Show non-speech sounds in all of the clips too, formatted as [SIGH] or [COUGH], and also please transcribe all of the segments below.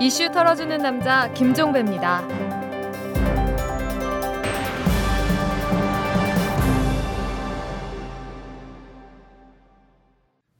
이슈 털어주는 남자 김종배입니다.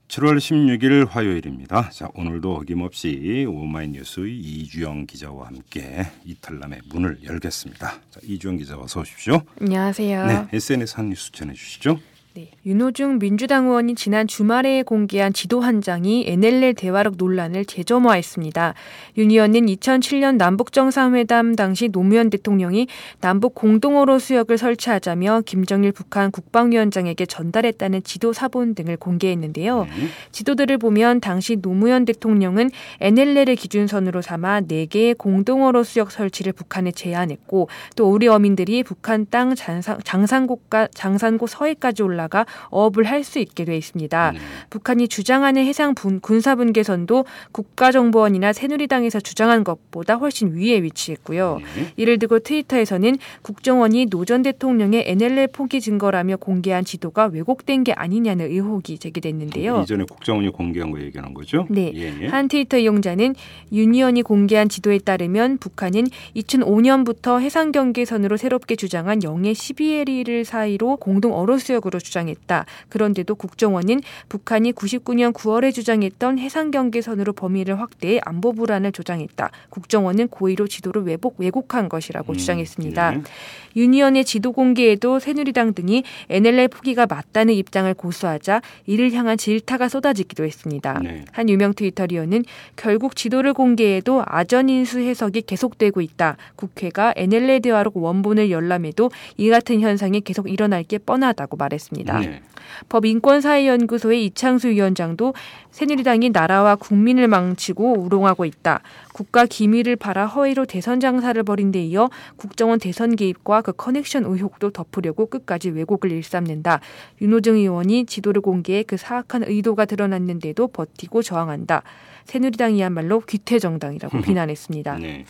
7월 16일 화요일입니다. 자, 오늘도 어김없이 오마이뉴스 이주영 기자와 함께 이탈남의 문을 열겠습니다. 자, 이주영 기자 어서 오십시오. 안녕하세요. 네, SNS 한 뉴스 전해 주시죠. 네, 윤호중 민주당 의원이 지난 주말에 공개한 지도 한 장이 NLL 대화록 논란을 재점화했습니다. 윤 의원은 2007년 남북 정상회담 당시 노무현 대통령이 남북 공동어로 수역을 설치하자며 김정일 북한 국방위원장에게 전달했다는 지도 사본 등을 공개했는데요. 네. 지도들을 보면 당시 노무현 대통령은 NLL을 기준선으로 삼아 4개의 공동어로 수역 설치를 북한에 제안했고 또 우리 어민들이 북한 땅 장산, 장산고가 장산고 서해까지 올라 나아가 어업을 할 수 있게 돼 있습니다. 네. 북한이 주장하는 해상 분, 군사분계선도 국가정보원이나 새누리당에서 주장한 것보다 훨씬 위에 위치했고요. 네. 이를 두고 트위터에서는 국정원이 노전 대통령의 NLL 포기 증거라며 공개한 지도가 왜곡된 게 아니냐는 의혹이 제기됐는데요. 이전에 국정원이 공개한 거 얘기하는 거죠? 네. 예, 예. 한 트위터 이용자는 윤 의원이 공개한 지도에 따르면 북한은 2005년부터 해상 경계선으로 새롭게 주장한 영해 12해리를 사이로 공동 어로 수역으로 주장했다. 그런데도 국정원은 북한이 99년 9월에 주장했던 해상 경계선으로 범위를 확대해 안보 불안을 조장했다. 국정원은 고의로 지도를 왜곡 왜곡한 것이라고 음, 주장했습니다. 네. 유니언의 지도 공개에도 새누리당 등이 NLL 포기가 맞다는 입장을 고수하자 이를 향한 질타가 쏟아지기도 했습니다. 네. 한 유명 트위터리어는 결국 지도를 공개해도 아전 인수 해석이 계속되고 있다. 국회가 NLL 대화록 원본을 열람해도 이 같은 현상이 계속 일어날 게 뻔하다고 말했습니다. 네. 법인권사회연구소의 이창수 위원장도 새누리당이 나라와 국민을 망치고 우롱하고 있다. 국가 기밀을 팔아 허위로 대선 장사를 벌인 데 이어 국정원 대선 개입과 그 커넥션 의혹도 덮으려고 끝까지 왜곡을 일삼는다. 윤호정 의원이 지도를 공개해 그 사악한 의도가 드러났는데도 버티고 저항한다. 새누리당이야말로 귀태정당이라고 [LAUGHS] 비난했습니다. 네.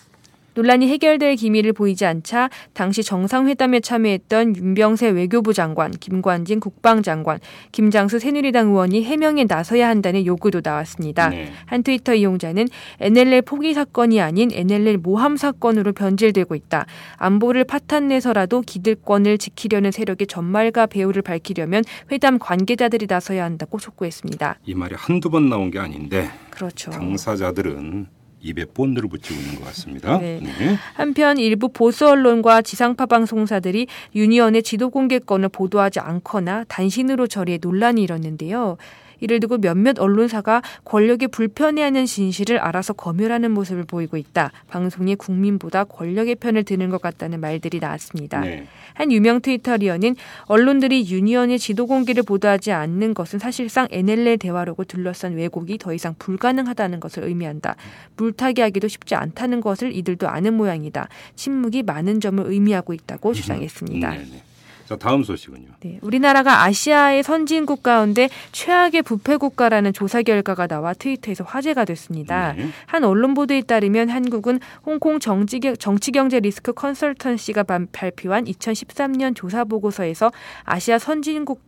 논란이 해결될 기미를 보이지 않자 당시 정상회담에 참여했던 윤병세 외교부 장관, 김관진 국방장관, 김장수 새누리당 의원이 해명에 나서야 한다는 요구도 나왔습니다. 네. 한 트위터 이용자는 NLL 포기 사건이 아닌 NLL 모함 사건으로 변질되고 있다. 안보를 파탄내서라도 기득권을 지키려는 세력의 전말과 배후를 밝히려면 회담 관계자들이 나서야 한다고 촉구했습니다. 이 말이 한두 번 나온 게 아닌데 그렇죠. 당사자들은 입에 본드를 붙이고 있는 것 같습니다. 네. 네. 한편 일부 보수 언론과 지상파 방송사들이 유니언의 지도 공개권을 보도하지 않거나 단신으로 처리해 논란이 일었는데요. 이를 두고 몇몇 언론사가 권력에 불편해하는 진실을 알아서 검열하는 모습을 보이고 있다. 방송이 국민보다 권력의 편을 드는 것 같다는 말들이 나왔습니다. 네. 한 유명 트위터리어는 언론들이 유니언의 지도 공개를 보도하지 않는 것은 사실상 NLL 대화록을 둘러싼 왜곡이 더 이상 불가능하다는 것을 의미한다. 물타기 하기도 쉽지 않다는 것을 이들도 아는 모양이다. 침묵이 많은 점을 의미하고 있다고 주장했습니다. 네, 네. 자, 다음 소식은요. 네, 우리나라가 아시아의 선진국 가운데 최악의 부패 국가라는 조사 결과가 나와 트위터에서 화제가 됐습니다. 네. 한 언론 보도에 따르면 한국은 홍콩 정치, 정치경제 리스크 컨설턴시가 발표한 2013년 조사 보고서에서 아시아 선진국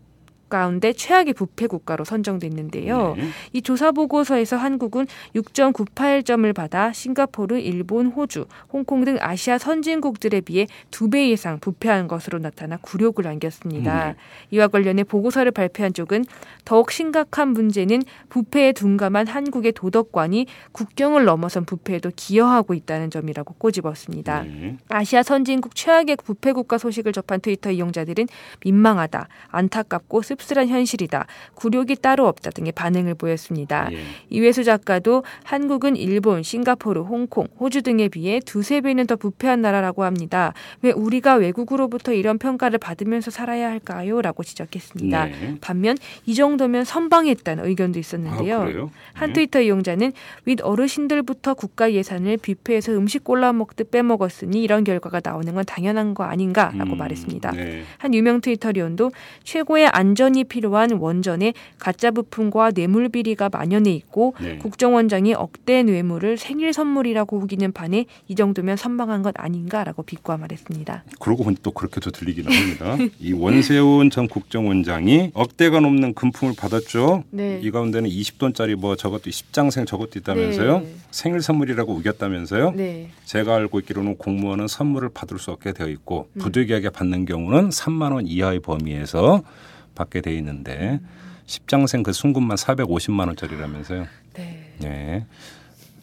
가운데 최악의 부패 국가로 선정됐는데요. 네. 이 조사 보고서에서 한국은 6.98점을 받아 싱가포르, 일본, 호주, 홍콩 등 아시아 선진국들에 비해 두 배 이상 부패한 것으로 나타나 굴욕을 안겼습니다. 네. 이와 관련해 보고서를 발표한 쪽은 더욱 심각한 문제는 부패에 둔감한 한국의 도덕관이 국경을 넘어선 부패에도 기여하고 있다는 점이라고 꼬집었습니다. 네. 아시아 선진국 최악의 부패 국가 소식을 접한 트위터 이용자들은 민망하다, 안타깝고 씁 씁쓸한 현실이다. 굴욕이 따로 없다 등의 반응을 보였습니다. 예. 이회수 작가도 한국은 일본, 싱가포르, 홍콩, 호주 등에 비해 두세 배는 더 부패한 나라라고 합니다. 왜 우리가 외국으로부터 이런 평가를 받으면서 살아야 할까요? 라고 지적했습니다. 네. 반면 이 정도면 선방했다는 의견도 있었는데요. 아, 한 네. 트위터 이용자는 윗 어르신들부터 국가 예산을 뷔페에서 음식 골라 먹듯 빼먹었으니 이런 결과가 나오는 건 당연한 거 아닌가라고 음, 말했습니다. 네. 한 유명 트위터리온도 최고의 안전 안전이 필요한 원전에 가짜 부품과 뇌물 비리가 만연해 있고 네. 국정원장이 억대 뇌물을 생일 선물이라고 우기는 판에 이 정도면 선방한 것 아닌가라고 비꼬아 말했습니다. 그러고 보니 또 그렇게도 들리기는 합니다. [LAUGHS] 이 원세훈 전 국정원장이 억대가 넘는 금품을 받았죠. 네. 이 가운데는 20돈짜리 뭐 저것도 10장생 저것도 있다면서요. 네. 생일 선물이라고 우겼다면서요. 네. 제가 알고 있기로는 공무원은 선물을 받을 수 없게 되어 있고 음. 부득이하게 받는 경우는 3만 원 이하의 범위에서 받게 돼 있는데 10장생 그 순금만 450만 원짜리라면서요. 네. 네.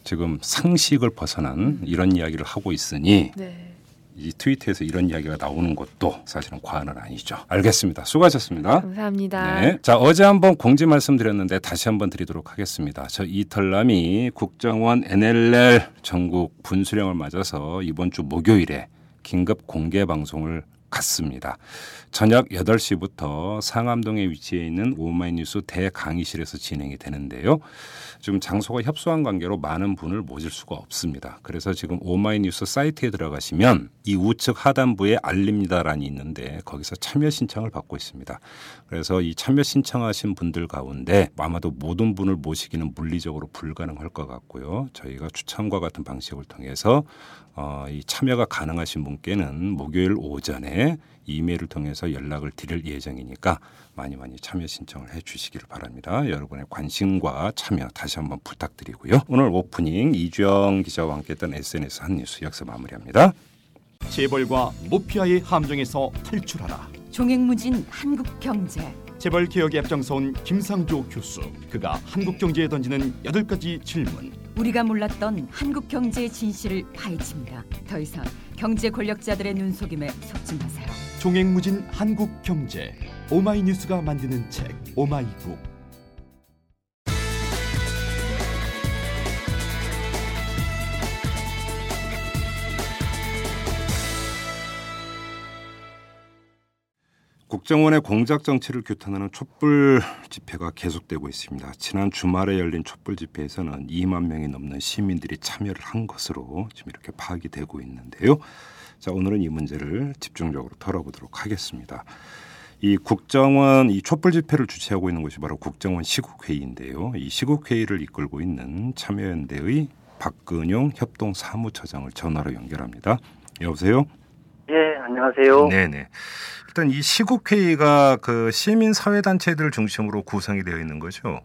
지금 상식을 벗어난 이런 이야기를 하고 있으니 네. 이 트위터에서 이런 이야기가 나오는 것도 사실은 과언은 아니죠. 알겠습니다. 수고하셨습니다. 감사합니다. 네. 자, 어제 한번 공지 말씀드렸는데 다시 한번 드리도록 하겠습니다. 저 이털남이 국정원 NLL 전국 분수령을 맞아서 이번 주 목요일에 긴급 공개 방송을 갔습니다. 저녁 8시부터 상암동에 위치해 있는 오마이뉴스 대강의실에서 진행이 되는데요. 지금 장소가 협소한 관계로 많은 분을 모실 수가 없습니다. 그래서 지금 오마이뉴스 사이트에 들어가시면 이 우측 하단부에 알립니다란이 있는데 거기서 참여 신청을 받고 있습니다. 그래서 이 참여 신청하신 분들 가운데 아마도 모든 분을 모시기는 물리적으로 불가능할 것 같고요. 저희가 추첨과 같은 방식을 통해서 어, 이 참여가 가능하신 분께는 목요일 오전에 이메일을 통해서 연락을 드릴 예정이니까 많이 많이 참여 신청을 해 주시기를 바랍니다. 여러분의 관심과 참여 다시 한번 부탁드리고요. 오늘 오프닝 이주영 기자와 함께했던 SNS 한 뉴스 여기서 마무리합니다. 재벌과 모피아의 함정에서 탈출하라. 종횡무진 한국 경제 재벌 개혁에 앞장서온 김상조 교수. 그가 한국 경제에 던지는 여덟 가지 질문. 우리가 몰랐던 한국 경제의 진실을 파헤칩니다. 더 이상 경제 권력자들의 눈속임에 속지 마세요. 종횡무진 한국 경제. 오마이뉴스가 만드는 책 오마이북. 국정원의 공작 정치를 규탄하는 촛불 집회가 계속되고 있습니다. 지난 주말에 열린 촛불 집회에서는 2만 명이 넘는 시민들이 참여를 한 것으로 지금 이렇게 파악이 되고 있는데요. 자, 오늘은 이 문제를 집중적으로 털어보도록 하겠습니다. 이 국정원 이 촛불 집회를 주최하고 있는 곳이 바로 국정원 시국회의인데요. 이 시국회의를 이끌고 있는 참여연대의 박근용 협동 사무처장을 전화로 연결합니다. 여보세요? 예, 안녕하세요. 네네. 일단 이 시국회의가 그 시민 사회 단체들 중심으로 구성이 되어 있는 거죠.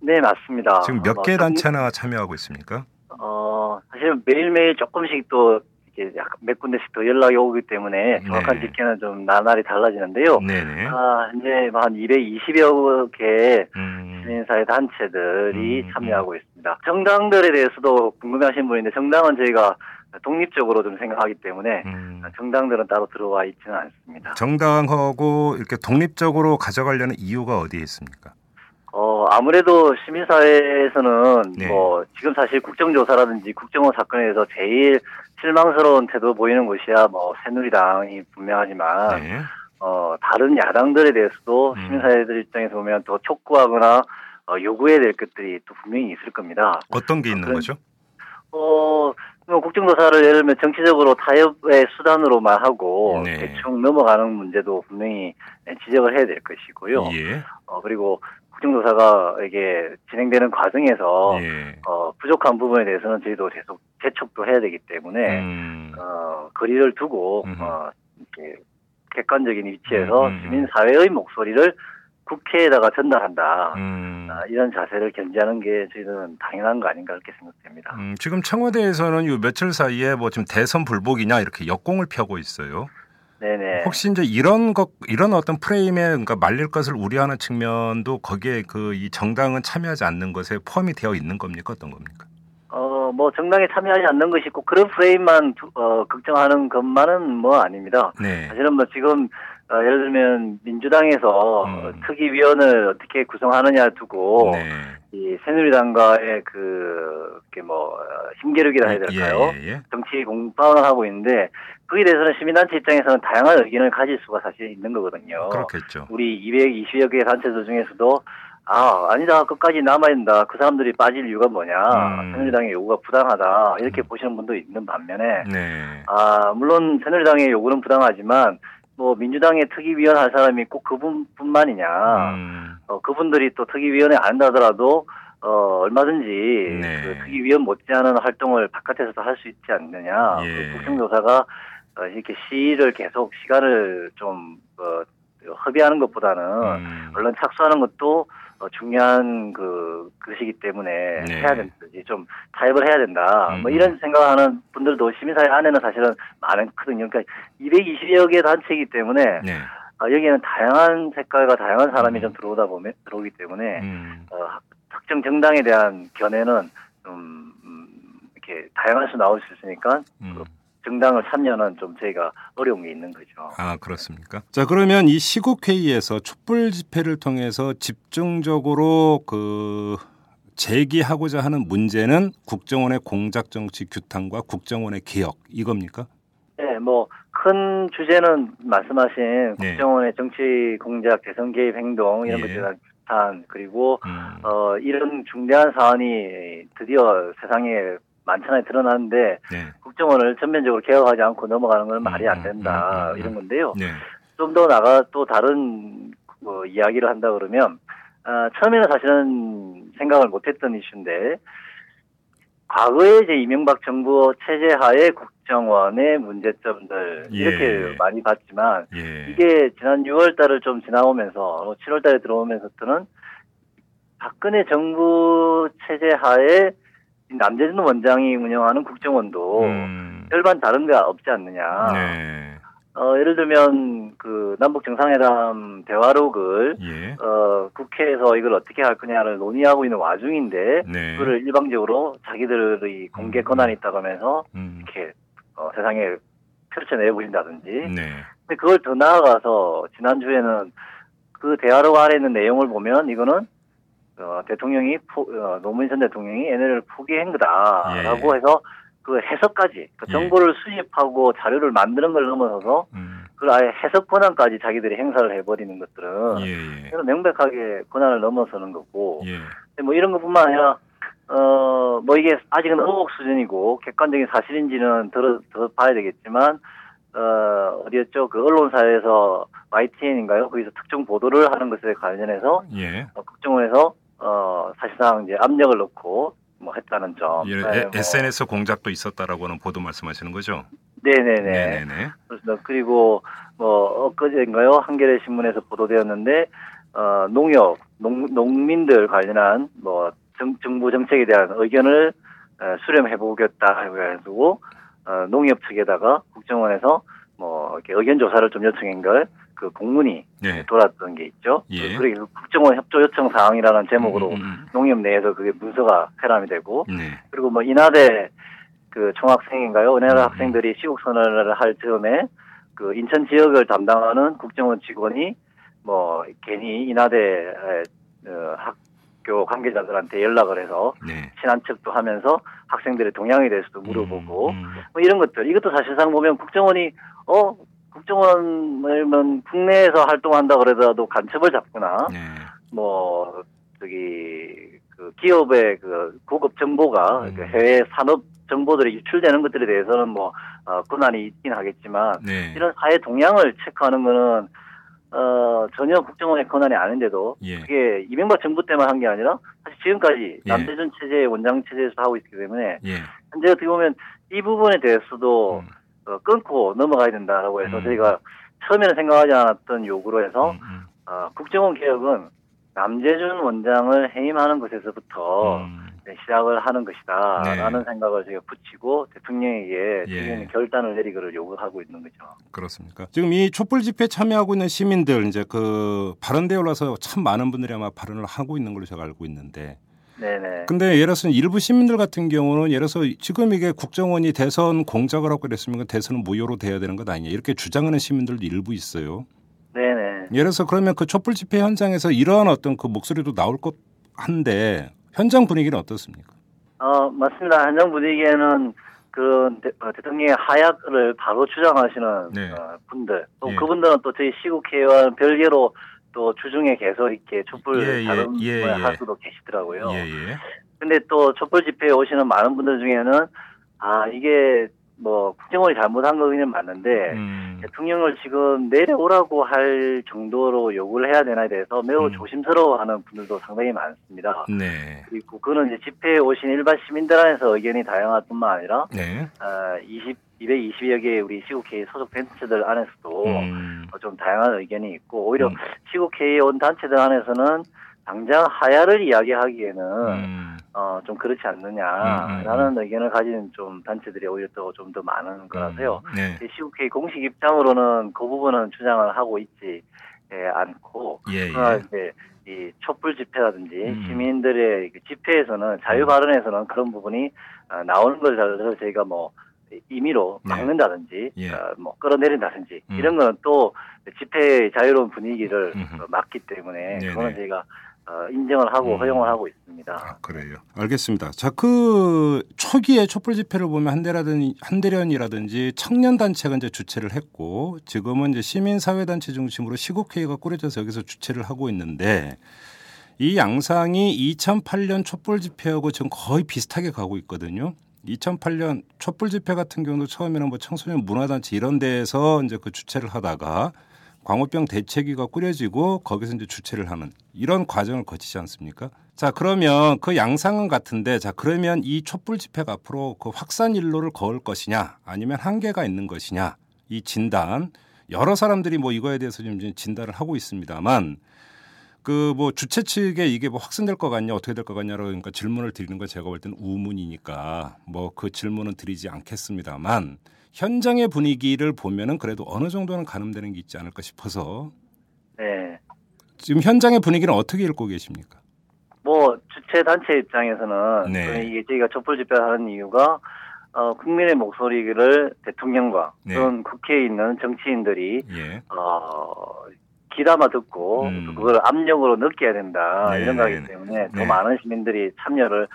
네, 맞습니다. 지금 몇개 어, 단체나 참여하고 있습니까? 어, 사실 매일매일 조금씩 또 이렇게 몇 군데씩 더 연락이 오기 때문에 정확한 네. 집계는 좀 나날이 달라지는데요. 네네. 아, 이제 뭐한 220여 개의 음, 시민사회 단체들이 음, 참여하고 있습니다. 정당들에 대해서도 궁금해하신 분인데 정당은 저희가 독립적으로 좀 생각하기 때문에 음. 정당들은 따로 들어와 있지는 않습니다. 정당하고 이렇게 독립적으로 가져가려는 이유가 어디에 있습니까? 어, 아무래도 시민사회에서는 네. 뭐, 지금 사실 국정조사라든지 국정원 사건에서 제일 실망스러운 태도 보이는 곳이야 뭐, 새누리당이 분명하지만, 네. 어, 다른 야당들에 대해서도 음. 시민사회들 입장에서 보면 더 촉구하거나, 어, 요구해야 될 것들이 또 분명히 있을 겁니다. 어떤 게 있는 그런- 거죠? 어, 뭐 국정조사를 예를 들면 정치적으로 타협의 수단으로만 하고, 네. 대충 넘어가는 문제도 분명히 지적을 해야 될 것이고요. 예. 어, 그리고 국정조사가 이게 진행되는 과정에서 예. 어, 부족한 부분에 대해서는 저희도 계속 재촉도 해야 되기 때문에 음. 어, 거리를 두고 음흠. 어, 이렇게 객관적인 위치에서 음, 음, 음. 시민 사회의 목소리를 국회에다가 전달한다. 음. 아, 이런 자세를 견지하는 게 저희는 당연한 거 아닌가 그렇게 생각됩니다. 음, 지금 청와대에서는 요 며칠 사이에 뭐 지금 대선 불복이냐 이렇게 역공을 펴고 있어요. 네네. 혹시 이제 이런 것 이런 어떤 프레임에 그러니까 말릴 것을 우려하는 측면도 거기에 그 이 정당은 참여하지 않는 것에 포함이 되어 있는 겁니까 어떤 겁니까? 어, 뭐 정당에 참여하지 않는 것이 꼭 그런 프레임만 두- 어, 걱정하는 것만은 뭐 아닙니다. 네. 사실은 뭐 지금 어, 예를 들면 민주당에서 음. 특위위원을 어떻게 구성하느냐 두고 네. 이 새누리당과의 그, 이렇게 뭐, 어, 힘겨루기라 해야 될까요? 예, 예, 예. 정치 공방을 하고 있는데, 거기에 대해서는 시민단체 입장에서는 다양한 의견을 가질 수가 사실 있는 거거든요. 그렇겠죠. 우리 220여 개의 단체들 중에서도, 아, 아니다. 끝까지 남아야 된다. 그 사람들이 빠질 이유가 뭐냐. 음. 새누리당의 요구가 부당하다. 이렇게 음. 보시는 분도 있는 반면에, 네. 아, 물론 새누리당의 요구는 부당하지만 뭐 민주당의 특위위원 할 사람이 꼭 그분뿐만이냐. 음. 어, 그분들이 또 특위위원회 안 한다더라도 어, 얼마든지 네. 그 특위위원 못지않은 활동을 바깥에서도 할 수 있지 않느냐. 예. 그 국정조사가 어, 이렇게 시일을 계속 시간을 좀 어, 허비하는 것보다는 음. 얼른 착수하는 것도 어, 중요한 그 것이기 때문에 네. 해야 된다지 좀 타협을 해야 된다. 음. 뭐 이런 생각하는 분들도 시민사회 안에는 사실은 많거든요. 그러니까 220여 개 단체이기 때문에 네. 어, 여기에는 다양한 색깔과 다양한 사람이 음. 좀 들어오다 보면 들어오기 때문에 음. 어, 특정 정당에 대한 견해는 좀 음, 이렇게 다양할 수 나올 수 있으니까 음. 정당을 참여는 좀 저희가 어려운 게 있는 거죠. 아 그렇습니까? 자 그러면 이 시국 회의에서 촛불 집회를 통해서 집중적으로 그 제기하고자 하는 문제는 국정원의 공작 정치 규탄과 국정원의 개혁 이겁니까? 네, 뭐 큰 주제는 말씀하신 네. 국정원의 정치 공작, 대선 개입 행동 이런 예. 대한 규탄 그리고 음. 어 이런 중대한 사안이 드디어 세상에 만천하에 드러났는데 네. 국정원을 전면적으로 개혁하지 않고 넘어가는 건 음, 말이 안 음, 된다 음, 음, 이런 건데요. 네. 좀더 나가 또 다른 뭐 이야기를 한다 그러면 아, 처음에는 사실은 생각을 못했던 이슈인데 과거에 이제 이명박 정부 체제 하에 국정원의 문제점들 예. 이렇게 많이 봤지만 예. 이게 지난 6월 달을 좀 지나오면서 7월 달에 들어오면서부터는 박근혜 정부 체제 하에 남재준 원장이 운영하는 국정원도 음. 별반 다른 게 없지 않느냐. 네. 어, 예를 들면 그 남북 정상회담 대화록을 예. 어, 국회에서 이걸 어떻게 할 거냐를 논의하고 있는 와중인데 네. 그거를 일방적으로 자기들의 공개 음. 권한이 있다고 하면서 음. 이렇게 어, 세상에 펼쳐내 보인다든지 네. 근데 그걸 더 나아가서 지난주에는 그 대화록 안에 있는 내용을 보면 이거는 어, 대통령이 포, 어, 노무현 전 대통령이 NL을 포기한 거다라고 예. 해서 그 해석까지 그 예. 정보를 수집하고 자료를 만드는 걸 넘어서서 음. 그 아예 해석 권한까지 자기들이 행사를 해버리는 것들은 예. 예. 이건 명백하게 권한을 넘어서는 거고 예. 뭐 이런 것뿐만 아니라 어 뭐 이게 아직은 의혹 수준이고 객관적인 사실인지는 더, 더 봐야 되겠지만 어 어디였죠 그 언론사에서 YTN인가요 거기서 특정 보도를 하는 것에 관련해서 예. 어, 국정원에서 어 사실상 이제 압력을 넣고 뭐 했다는 점 예. 에- 뭐- SNS 공작도 있었다라고는 보도 말씀하시는 거죠? 네네네 네네네. 그렇습니다. 그리고 뭐 엊그제인가요 한겨레 신문에서 보도되었는데 어 농협 농, 농민들 관련한 뭐 정, 정부 정책에 대한 의견을 어, 수렴해 보겠다 해가지고 어, 농협 측에다가 국정원에서 뭐 이렇게 의견 조사를 좀 요청한 걸 그 공문이 네. 돌았던 게 있죠. 예. 그리고 국정원 협조 요청 사항이라는 제목으로 음, 음, 농협 내에서 그게 문서가 회람이 되고 음. 네. 그리고 뭐 인하대 그 총학생인가요? 은혜라 음, 학생들이 시국 선언을 할 즈음에 그 인천 지역을 담당하는 국정원 직원이 뭐 괜히 인하대 에, 어, 학교 관계자들한테 연락을 해서 네. 친한 척도 하면서 학생들의 동향에 대해서도 물어보고 음, 음. 뭐 이런 것들 이것도 사실상 보면 국정원이 어 국정원은 국내에서 활동한다 그러더라도 간첩을 잡거나 네. 뭐 저기 그 기업의 그 고급 정보가 음. 그 해외 산업 정보들이 유출되는 것들에 대해서는 뭐 어, 권한이 있긴 하겠지만 네. 이런 사회 동향을 체크하는 거는 어 전혀 국정원의 권한이 아닌데도 예. 그게 이명박 정부 때만 한 게 아니라 사실 지금까지 예. 남대준 체제 원장 체제에서 하고 있기 때문에 예. 현재 어떻게 보면 이 부분에 대해서도 음, 어, 끊고 넘어가야 된다라고 해서 음. 저희가 처음에는 생각하지 않았던 요구로 해서 음, 음. 어, 국정원 개혁은 남재준 원장을 해임하는 것에서부터 음. 네, 시작을 하는 것이다 네. 라는 생각을 저희가 붙이고 대통령에게 예. 지금 결단을 내리기를 요구하고 있는 거죠. 그렇습니까? 지금 이 촛불 집회 참여하고 있는 시민들 이제 그 발언대에 올라서 참 많은 분들이 아마 발언을 하고 있는 걸로 제가 알고 있는데 네네. 근데 예를 들어서 일부 시민들 같은 경우는 예를 들어서 지금 이게 국정원이 대선 공작을 하고 그랬으면 대선은 무효로 돼야 되는 것 아니냐 이렇게 주장하는 시민들도 일부 있어요. 네네. 예를 들어서 그러면 그 촛불 집회 현장에서 이러한 어떤 그 목소리도 나올 것 한데 현장 분위기는 어떻습니까? 어, 맞습니다. 현장 분위기에는 그 대, 어, 대통령의 하야를 바로 주장하시는 네. 어, 분들, 또 예. 그분들은 또 저희 시국회와 별개로 또 주중에 계속 이렇게 촛불 예, 예, 다른 예, 걸 예. 할 수도 계시더라고요. 예, 예. 근데 또 촛불 집회에 오시는 많은 분들 중에는 아 이게 뭐 국정원이 잘못한 거는 맞는데 음. 대통령을 지금 내려오라고 할 정도로 요구를 해야 되나에 대해서 매우 음. 조심스러워하는 분들도 상당히 많습니다. 네. 그리고 그거는 이제 집회에 오신 일반 시민들 안에서 의견이 다양할 뿐만 아니라 네. 어, 20, 220여 개의 우리 시국회의 소속 단체들 안에서도 음. 어, 좀 다양한 의견이 있고 오히려 음. 시국회의에 온 단체들 안에서는 당장 하야를 이야기하기에는 음. 어, 좀 그렇지 음, 음, 않느냐라는 의견을 가진 좀 단체들이 오히려 또 좀 더 많은 거라서요. 네. 이 시국회의 공식 입장으로는 그 부분은 주장을 하고 있지 예, 않고 예, 그러나 예. 이제 이 촛불 집회라든지 음. 시민들의 그 집회에서는 자유 발언에서는 그런 부분이 어, 나오는 걸 잘- 저희가 뭐 임의로 네. 막는다든지 예. 어, 뭐 끌어내린다든지 음. 이런 거는 또 집회의 자유로운 분위기를 음흠. 어, 막기 때문에 네네. 그거는 저희가 어, 인정을 하고 음. 허용을 하고 있습니다. 아, 그래요. 알겠습니다. 자, 그 초기에 촛불 집회를 보면 한대라든 한대련이라든지 청년 단체가 이제 주최를 했고 지금은 이제 시민 사회 단체 중심으로 시국 회의가 꾸려져서 여기서 주최를 하고 있는데 이 양상이 2008년 촛불 집회하고 지금 거의 비슷하게 가고 있거든요. 2008년 촛불 집회 같은 경우도 처음에는 뭐 청소년 문화단체 이런 데에서 이제 그 주최를 하다가 광우병 대책위가 꾸려지고 거기서 이제 주최를 하는 이런 과정을 거치지 않습니까? 자 그러면 그 양상은 같은데 자 그러면 이 촛불 집회가 앞으로 그 확산 일로를 거을 것이냐 아니면 한계가 있는 것이냐 이 진단 여러 사람들이 뭐 이거에 대해서 좀 이제 진단을 하고 있습니다만 그 뭐 주최 측에 이게 뭐 확산될 것 같냐 어떻게 될 것 같냐로 그러니까 질문을 드리는 건 제가 볼 때는 우문이니까 뭐 그 질문은 드리지 않겠습니다만 현장의 분위기를 보면은 그래도 어느 정도는 가늠되는 게 있지 않을까 싶어서 네. 지금 현장의 분위기는 어떻게 읽고 계십니까? 뭐 주최 단체 입장에서는 네. 이게 저희가 촛불 집회를 하는 이유가 어, 국민의 목소리를 대통령과 네. 또는 국회에 있는 정치인들이 예. 어, 귀담아 듣고 음. 또 그걸 압력으로 느껴야 된다 네, 이런 네, 거기 네. 때문에 더 네. 많은 시민들이 참여를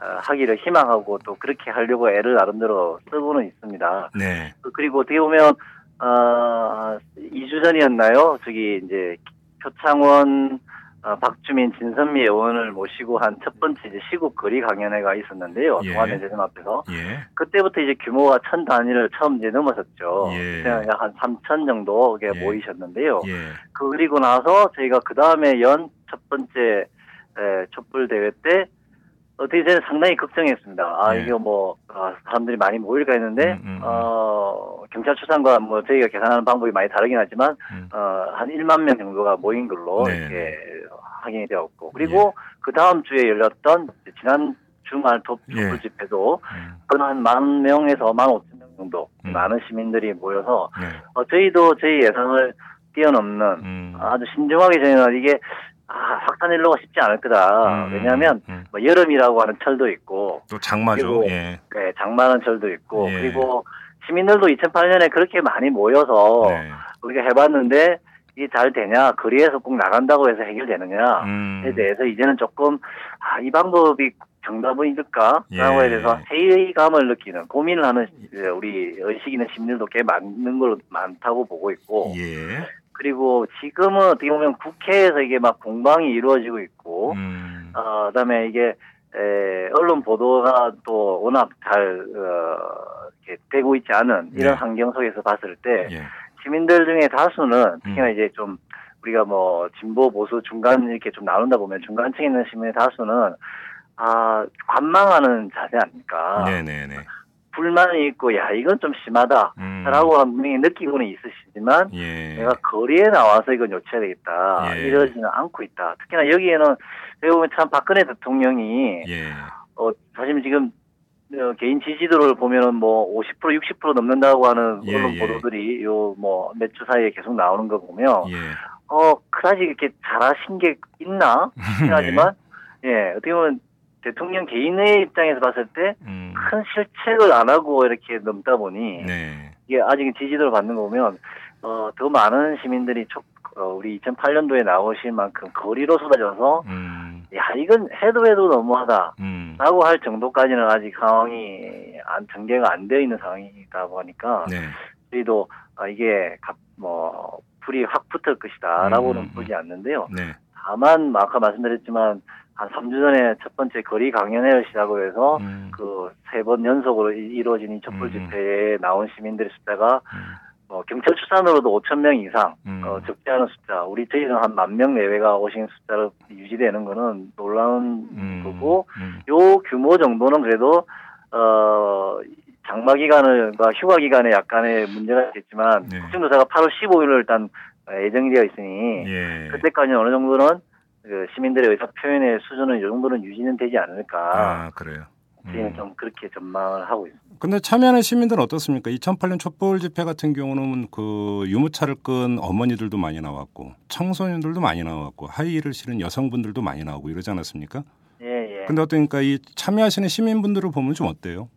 어, 하기를 희망하고 또 그렇게 하려고 애를 나름대로 쓰고는 있습니다. 네. 그리고 어떻게 보면 어, 2주 전이었나요? 저기 이제 표창원, 어, 박주민, 진선미 의원을 모시고 한 첫 번째 이제 시국 거리 강연회가 있었는데요. 예. 동아대전 앞에서 예. 그때부터 이제 규모가 천 단위를 처음 이제 넘어섰죠. 예. 그냥 약한 3천 정도 게 예. 모이셨는데요. 예. 그리고 나서 저희가 그 다음에 연 첫 번째 에, 촛불 대회 때 어떻게 저는 상당히 걱정했습니다. 아 예. 이거 뭐 아, 사람들이 많이 모일까 했는데 음, 음, 음. 어 경찰 추산과 뭐 저희가 계산하는 방법이 많이 다르긴 하지만 음. 어 한 1만 명 정도가 모인 걸로 네, 이렇게 확인이 되었고 그리고 그 다음 주에 열렸던 지난 주말 도- 예. 촛불 집회도 음. 그건 한만 명에서 만 오천 명 정도 음. 많은 시민들이 모여서 네. 어, 저희도 저희 예상을 뛰어넘는 음. 아주 신중하게 저희는 이게 아, 확산 일로가 쉽지 않을 거다. 음. 왜냐하면 음. 뭐 여름이라고 하는 철도 있고 또 장마죠. 그리고 예. 네, 장마는 철도 있고 예. 그리고 시민들도 2008년에 그렇게 많이 모여서 네. 우리가 해봤는데 이게 잘 되냐 거리에서 꼭 나간다고 해서 해결되느냐에 음. 대해서 이제는 조금 아, 이 방법이 정답은일까? 예. 라고 대해서 회의감을 느끼는 고민을 하는 우리 의식 있는 시민들도 꽤 많은 걸 많다고 보고 있고 예. 그리고 지금은 어떻게 보면 국회에서 이게 막 공방이 이루어지고 있고, 음. 어, 그다음에 이게 에, 언론 보도가 또 워낙 잘 어, 이렇게 되고 있지 않은 이런 네. 환경 속에서 봤을 때 예. 시민들 중에 다수는 특히나 음. 이제 좀 우리가 뭐 진보 보수 중간 이렇게 좀 나눈다 보면 중간층에 있는 시민의 다수는 아 관망하는 자세 아닙니까? 네, 네, 네. 불만이 있고 야 이건 좀 심하다라고 음. 분명히 느끼고는 있으시지만 예. 내가 거리에 나와서 이건 요청해야 되겠다. 예. 이러지는 않고 있다. 특히나 여기에는 여기 보면 참 박근혜 대통령이 예. 어 사실 지금 어, 개인 지지도를 보면은 뭐 50% 60% 넘는다고 하는 예, 언론 예. 보도들이 요 뭐 몇 주 사이에 계속 나오는 거 보면 예. 어 그다지 이렇게 잘하신 게 있나 싶긴 [LAUGHS] 하지만 예 어떻게 보면 대통령 개인의 입장에서 봤을 때큰 음. 실책을 안 하고 이렇게 넘다 보니 네. 이게 아직 지지도를 받는 거 보면 어, 더 많은 시민들이 촉, 어, 우리 2008년도에 나오신 만큼 거리로 쏟아져서 음. 야 이건 해도 해도 너무하다라고 음. 할 정도까지는 아직 상황이 안 전개가 안 되어 있는 상황이다 보니까 네. 저희도 아, 이게 갑- 뭐 불이 확 붙을 것이다라고는 음, 음, 음. 보지 않는데요. 네. 다만 아까 말씀드렸지만 한 3주 전에 첫 번째 거리 강연회를 시작으로 해서 음. 그세 번 연속으로 이- 이루어진 이 촛불 음. 집회에 나온 시민들의 숫자가 음. 어, 경찰 추산으로도 5천 명 이상 음. 어, 적지 않은 숫자 우리 저희는 한 만 명 내외가 오신 숫자로 유지되는 거는 놀라운 음. 거고 음. 요 규모 정도는 그래도 어 장마 기간을과 휴가 기간에 약간의 문제가 있겠지만 네. 국정조사가 8월 15일로 일단 예정이 되어 있으니 예. 그때까지는 어느 정도는 그 시민들의 의사 표현의 수준은 이 정도는 유지는 되지 않을까 아 그래요. 저희는 음. 좀 그렇게 전망을 하고 있습니다. 근데 참여하는 시민들은 어떻습니까? 2008년 촛불 집회 같은 경우는 그 유모차를 끈 어머니들도 많이 나왔고 청소년들도 많이 나왔고 하이힐을 신은 여성분들도 많이 나오고 이러지 않았습니까? 예, 예. 근데 어떠니까 이 참여하시는 시민분들을 보면 좀 어때요?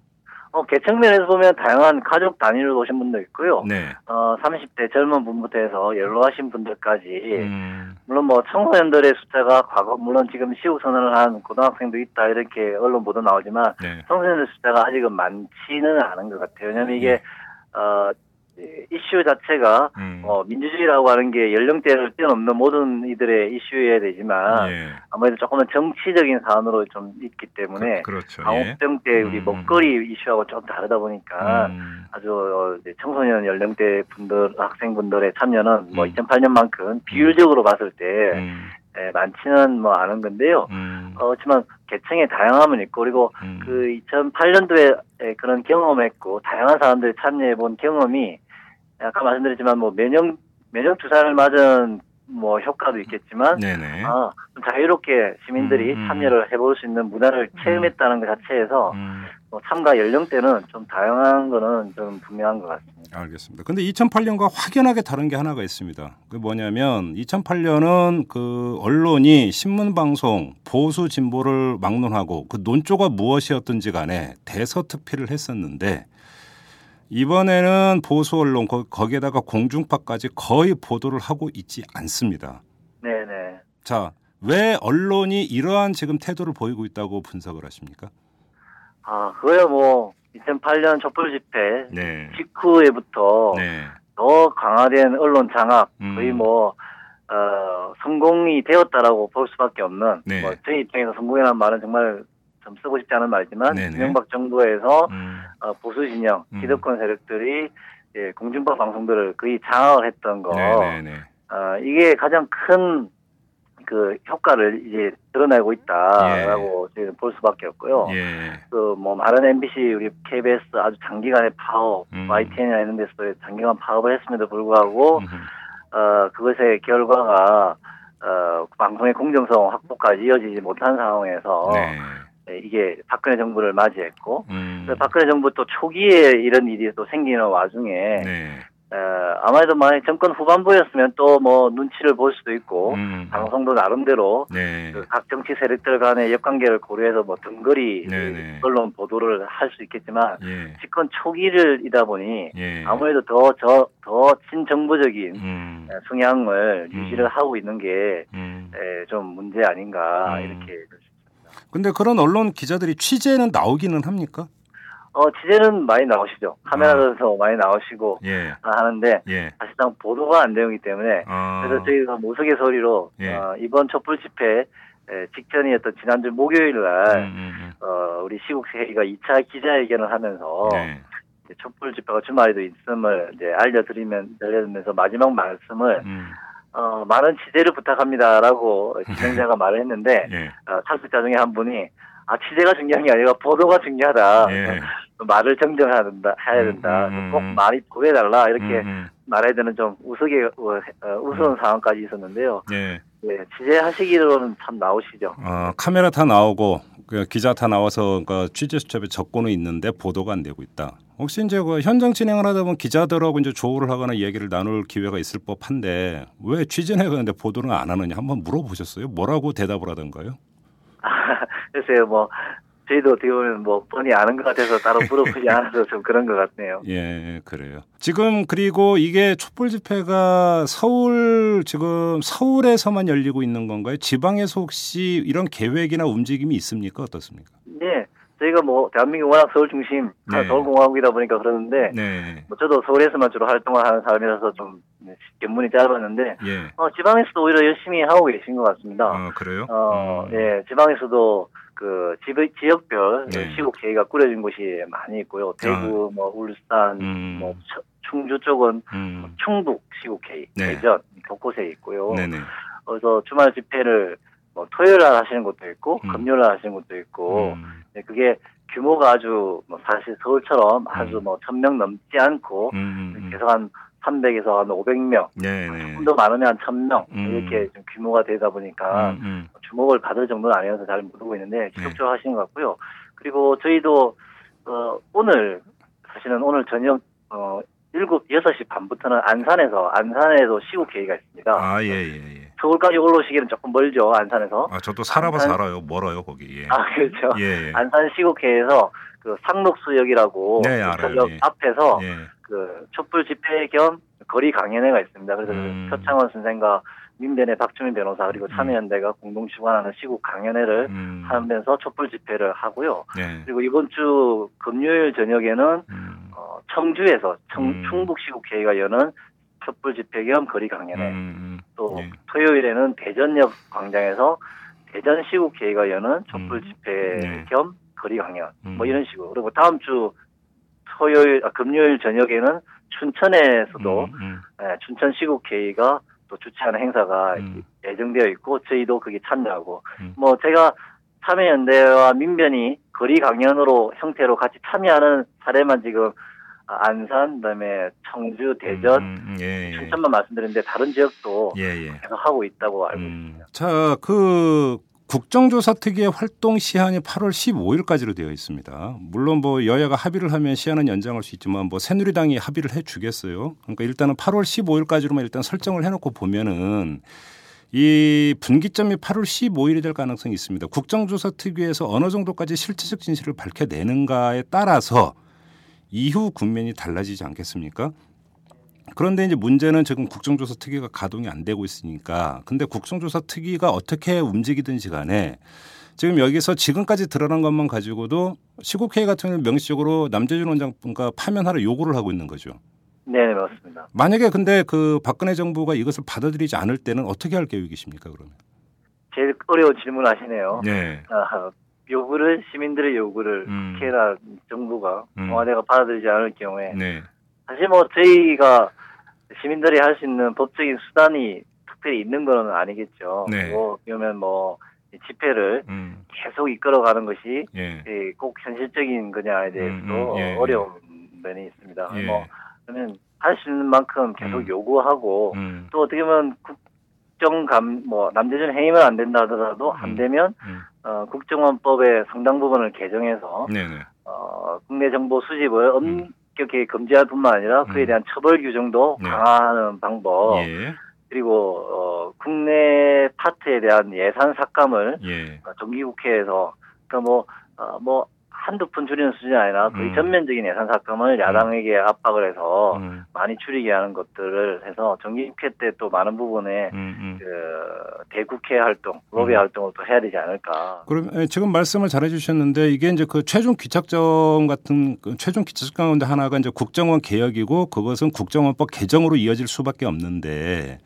어, 개척면에서 보면 다양한 가족 단위로 오신 분도 있고요. 네. 어, 30대 젊은 분부터 해서 연로하신 분들까지 음. 물론 뭐 청소년들의 숫자가 과거 물론 지금 시국 선언을 한 고등학생도 있다 이렇게 언론 보도 나오지만 네. 청소년들 숫자가 아직은 많지는 않은 것 같아요. 왜냐하면 이게 어 이- 이슈 자체가 음. 어 민주주의라고 하는 게 연령대를 뛰어넘는 모든 이들의 이슈여야 되지만 예. 아무래도 조금은 정치적인 사안으로 좀 있기 때문에 그, 렇죠 광우병 때 우리 음. 먹거리 이슈하고 좀 다르다 보니까 음. 아주 어, 청소년 연령대 분들 학생분들의 참여는 뭐 음. 2008년만큼 비율적으로 봤을 때 음. 예, 많지는 뭐 않은 건데요. 음. 어, 그렇지만 계층의 다양함은 있고 그리고 음. 그 2008년도에 그런 경험했고 다양한 사람들이 참여해 본 경험이 아까 말씀드렸지만 뭐 면역 면역 주사를 맞은 뭐 효과도 있겠지만 네네. 아, 좀 자유롭게 시민들이 음, 음. 참여를 해볼 수 있는 문화를 체험했다는 것 자체에서 음. 뭐 참가 연령대는 좀 다양한 거는 좀 분명한 것 같습니다. 알겠습니다. 근데 2008년과 확연하게 다른 게 하나가 있습니다. 그 뭐냐면 2008년은 그 언론이 신문 방송 보수 진보를 막론하고 그 논조가 무엇이었든지 간에 대서특필을 했었는데 이번에는 보수 언론 거- 거기에다가 공중파까지 거의 보도를 하고 있지 않습니다. 네네. 자, 왜 언론이 이러한 지금 태도를 보이고 있다고 분석을 하십니까? 아, 그거야 뭐 2008년 촛불 집회 네. 직후에부터 네. 더 강화된 언론 장악 음. 거의 뭐 어, 성공이 되었다라고 볼 수밖에 없는 네. 뭐 저희 입장에서 성공이라는 말은 정말 좀 쓰고 싶지 않은 말이지만 네네. 이명박 정부에서 음. 어, 보수 진영 음. 기득권 세력들이 예, 공중파 방송들을 거의 장악을 했던 거 네네네. 어, 이게 가장 큰 그 효과를 이제 드러내고 있다라고 저희는 볼 수밖에 없고요. 예. 그뭐 많은 MBC 우리 KBS 아주 장기간의 파업, 음. YTN이나 이런 데서 장기간 파업을 했음에도 불구하고 음흠. 어 그것의 결과가 어 방송의 공정성 확보까지 이어지지 못한 상황에서 네. 예, 이게 박근혜 정부를 맞이했고 음. 그래서 박근혜 정부 또 초기에 이런 일이 또 생기는 와중에 네. 어, 아마도 만약 정권 후반부였으면 또 뭐 눈치를 볼 수도 있고 음. 방송도 나름대로 네. 그각 정치 세력들 간의 역관계를 고려해서 뭐 등거리 네네. 언론 보도를 할 수 있겠지만 예. 집권 초기를이다 보니 예. 아무래도 더 저 더 친정부적인 음. 성향을 음. 유지를 하고 있는 게 음. 좀 문제 아닌가 음. 이렇게 근데 그런 언론 기자들이 취재는 나오기는 합니까? 어 취재는 많이 나오시죠 카메라에서 많이 나오시고 예. 하는데 예. 사실상 보도가 안 되기 때문에 아. 그래서 저희가 무속의소리로 예. 어, 이번 촛불 집회 에, 직전이었던 지난주 목요일 날 음, 음, 어, 우리 시국회의가 2차 기자회견을 하면서 음. 네. 촛불 집회가 주말에도 있음을 이제 알려드리면 알려드리면서 마지막 말씀을 음. 어, 많은 취재를 부탁합니다라고 [LAUGHS] 진행자가 말을 했는데 예. 어, 참석자 중에 한 분이 아 취재가 중요한 게 아니라 보도가 중요하다. 예. 말을 정정해야 된다. 해야 된다. 음, 음, 꼭 음. 많이 보여달라 이렇게 음, 음. 말해야 되는 좀 우스개 어, 어, 우스운 상황까지 있었는데요. 예. 예, 취재하시기로는 참 나오시죠. 어, 카메라 다 나오고 그 기자 다 나와서 그 취재 수첩에 적고는 있는데 보도가 안 되고 있다. 혹시 이제 그 현장 진행을 하다 보면 기자들하고 이제 조우를 하거나 얘기를 나눌 기회가 있을 법한데 왜 취재는 해가는데 보도는 안 하느냐 한번 물어보셨어요? 뭐라고 대답을 하던가요? [LAUGHS] 글쎄요, 뭐 저희도 어떻게 보면 뭐 뻔히 아는 것 같아서 따로 [LAUGHS] 물어보지 않아서 좀 그런 것 같네요. 예, 그래요. 지금 그리고 이게 촛불 집회가 서울 지금 서울에서만 열리고 있는 건가요? 지방에서 혹시 이런 계획이나 움직임이 있습니까? 어떻습니까? 네, 저희가 뭐 대한민국 워낙 서울 중심 네. 서울공화국이다 보니까 그러는데 네. 뭐 저도 서울에서만 주로 활동을 하는 사람이라서 좀 견문이 짧았는데 예. 어, 지방에서도 오히려 열심히 하고 계신 것 같습니다. 아, 그래요? 어, 음. 예, 지방에서도 그 지, 지역별 네. 시국회의가 꾸려진 곳이 많이 있고요. 대구, 뭐 울산, 음. 뭐 처- 충주 쪽은 음. 충북 시국회의, 네. 대전 곳곳에 있고요. 네네. 그래서 주말 집회를 뭐 토요일 날 하시는 곳도 있고 음. 금요일 날 하시는 곳도 있고 음. 네, 그게 규모가 아주 뭐 사실 서울처럼 아주 음. 뭐천 명 넘지 않고 음. 음. 계속 한 300에서 한 500명, 네네. 좀더 많으면 한 1000명 음. 이렇게 좀 규모가 되다 보니까 음. 음. 주목을 받을 정도는 아니어서 잘 모르고 있는데 네. 지속적으로 하시는 것 같고요. 그리고 저희도 어, 오늘 사실은 오늘 저녁 어, 7, 6시 반부터는 안산에서 안산에도 시국 회의가 있습니다. 아, 예, 예, 예. 서울까지 올라오시기는 조금 멀죠 안산에서. 아, 저도 살아봐서 안산- 알아요. 멀어요, 거기. 예. 아 그렇죠. 예, 예. 안산 시국회에서 그 상록수역이라고 네, 알아요. 역 예. 앞에서 예. 그 촛불 집회 겸 거리 강연회가 있습니다. 그래서 음. 그 표창원 선생과 민변의 박주민 변호사 그리고 참여연대가 공동 주관하는 시국 강연회를 음. 하면서 촛불 집회를 하고요. 네. 그리고 이번 주 금요일 저녁에는 음. 어, 청주에서 청, 음. 충북시국회의가 여는 촛불 집회 겸 거리 강연회 음, 음. 또 예. 토요일에는 대전역 광장에서 대전시국회의가 여는 촛불 음. 집회 네. 겸 거리 강연 음. 뭐 이런 식으로 그리고 다음 주 토요일 아, 금요일 저녁에는 춘천에서도 음, 음. 예, 춘천시국회의가 또 주최하는 행사가 음. 예정되어 있고 저희도 거기 참여하고 음. 뭐 제가 참여연대와 민변이 거리 강연으로 형태로 같이 참여하는 사례만 지금 아, 안산 그다음에 청주 대전 음, 음, 예, 예. 춘천만 말씀드렸는데 다른 지역도 예, 예. 계속 하고 있다고 알고 음. 있습니다. 자, 그 국정조사 특위의 활동 시한이 8월 15일까지로 되어 있습니다. 물론 뭐 여야가 합의를 하면 시한은 연장할 수 있지만 뭐 새누리당이 합의를 해 주겠어요. 그러니까 일단은 8월 15일까지로만 일단 설정을 해 놓고 보면은 이 분기점이 8월 15일이 될 가능성이 있습니다. 국정조사 특위에서 어느 정도까지 실체적 진실을 밝혀내는가에 따라서 이후 국면이 달라지지 않겠습니까? 그런데 이제 문제는 지금 국정조사 특위가 가동이 안 되고 있으니까 근데 국정조사 특위가 어떻게 움직이든지 간에 지금 여기서 지금까지 드러난 것만 가지고도 시국회의 같은 경우는 명시적으로 남재준 원장과 파면하러 요구를 하고 있는 거죠. 네, 맞습니다. 만약에 근데 그 박근혜 정부가 이것을 받아들이지 않을 때는 어떻게 할 계획이십니까 그러면? 제일 어려운 질문 하시네요. 네. 아, 요구를 시민들의 요구를 음. 국회나 정부가 음. 청와대가 받아들이지 않을 경우에 네. 사실 뭐 저희가 시민들이 할 수 있는 법적인 수단이 특별히 있는 건 아니겠죠. 네. 뭐 그러면 뭐이 집회를 음. 계속 이끌어가는 것이 예. 예, 꼭 현실적인 거냐에 대해서도 음, 음, 예, 어려운 면이 있습니다. 예. 뭐 그러면 할 수 있는 만큼 계속 음. 요구하고 음. 또 어떻게 보면 국 정감 뭐 남재준 해임은 안 된다 하더라도 안 음. 되면 음. 어, 국정원법의 상당 부분을 개정해서 네네. 어, 국내 정보 수집을 엄격히 금지할 뿐만 아니라 그에 음. 대한 처벌 규정도 네. 강화하는 방법 예. 그리고 어, 국내 파트에 대한 예산 삭감을 예. 어, 정기국회에서 그러니까 뭐, 어, 뭐 한두 푼 줄이는 수준이 아니라 거의 음. 전면적인 예산 삭감을 야당에게 압박을 해서 음. 많이 줄이게 하는 것들을 해서 정기국회 때 또 많은 부분에 음. 음. 그 대국회 활동, 로비 음. 활동을 또 해야 되지 않을까. 그럼 예, 지금 말씀을 잘 해 주셨는데 이게 이제 그 최종 귀착점 같은 그 최종 귀착점 가운데 하나가 이제 국정원 개혁이고 그것은 국정원법 개정으로 이어질 수밖에 없는데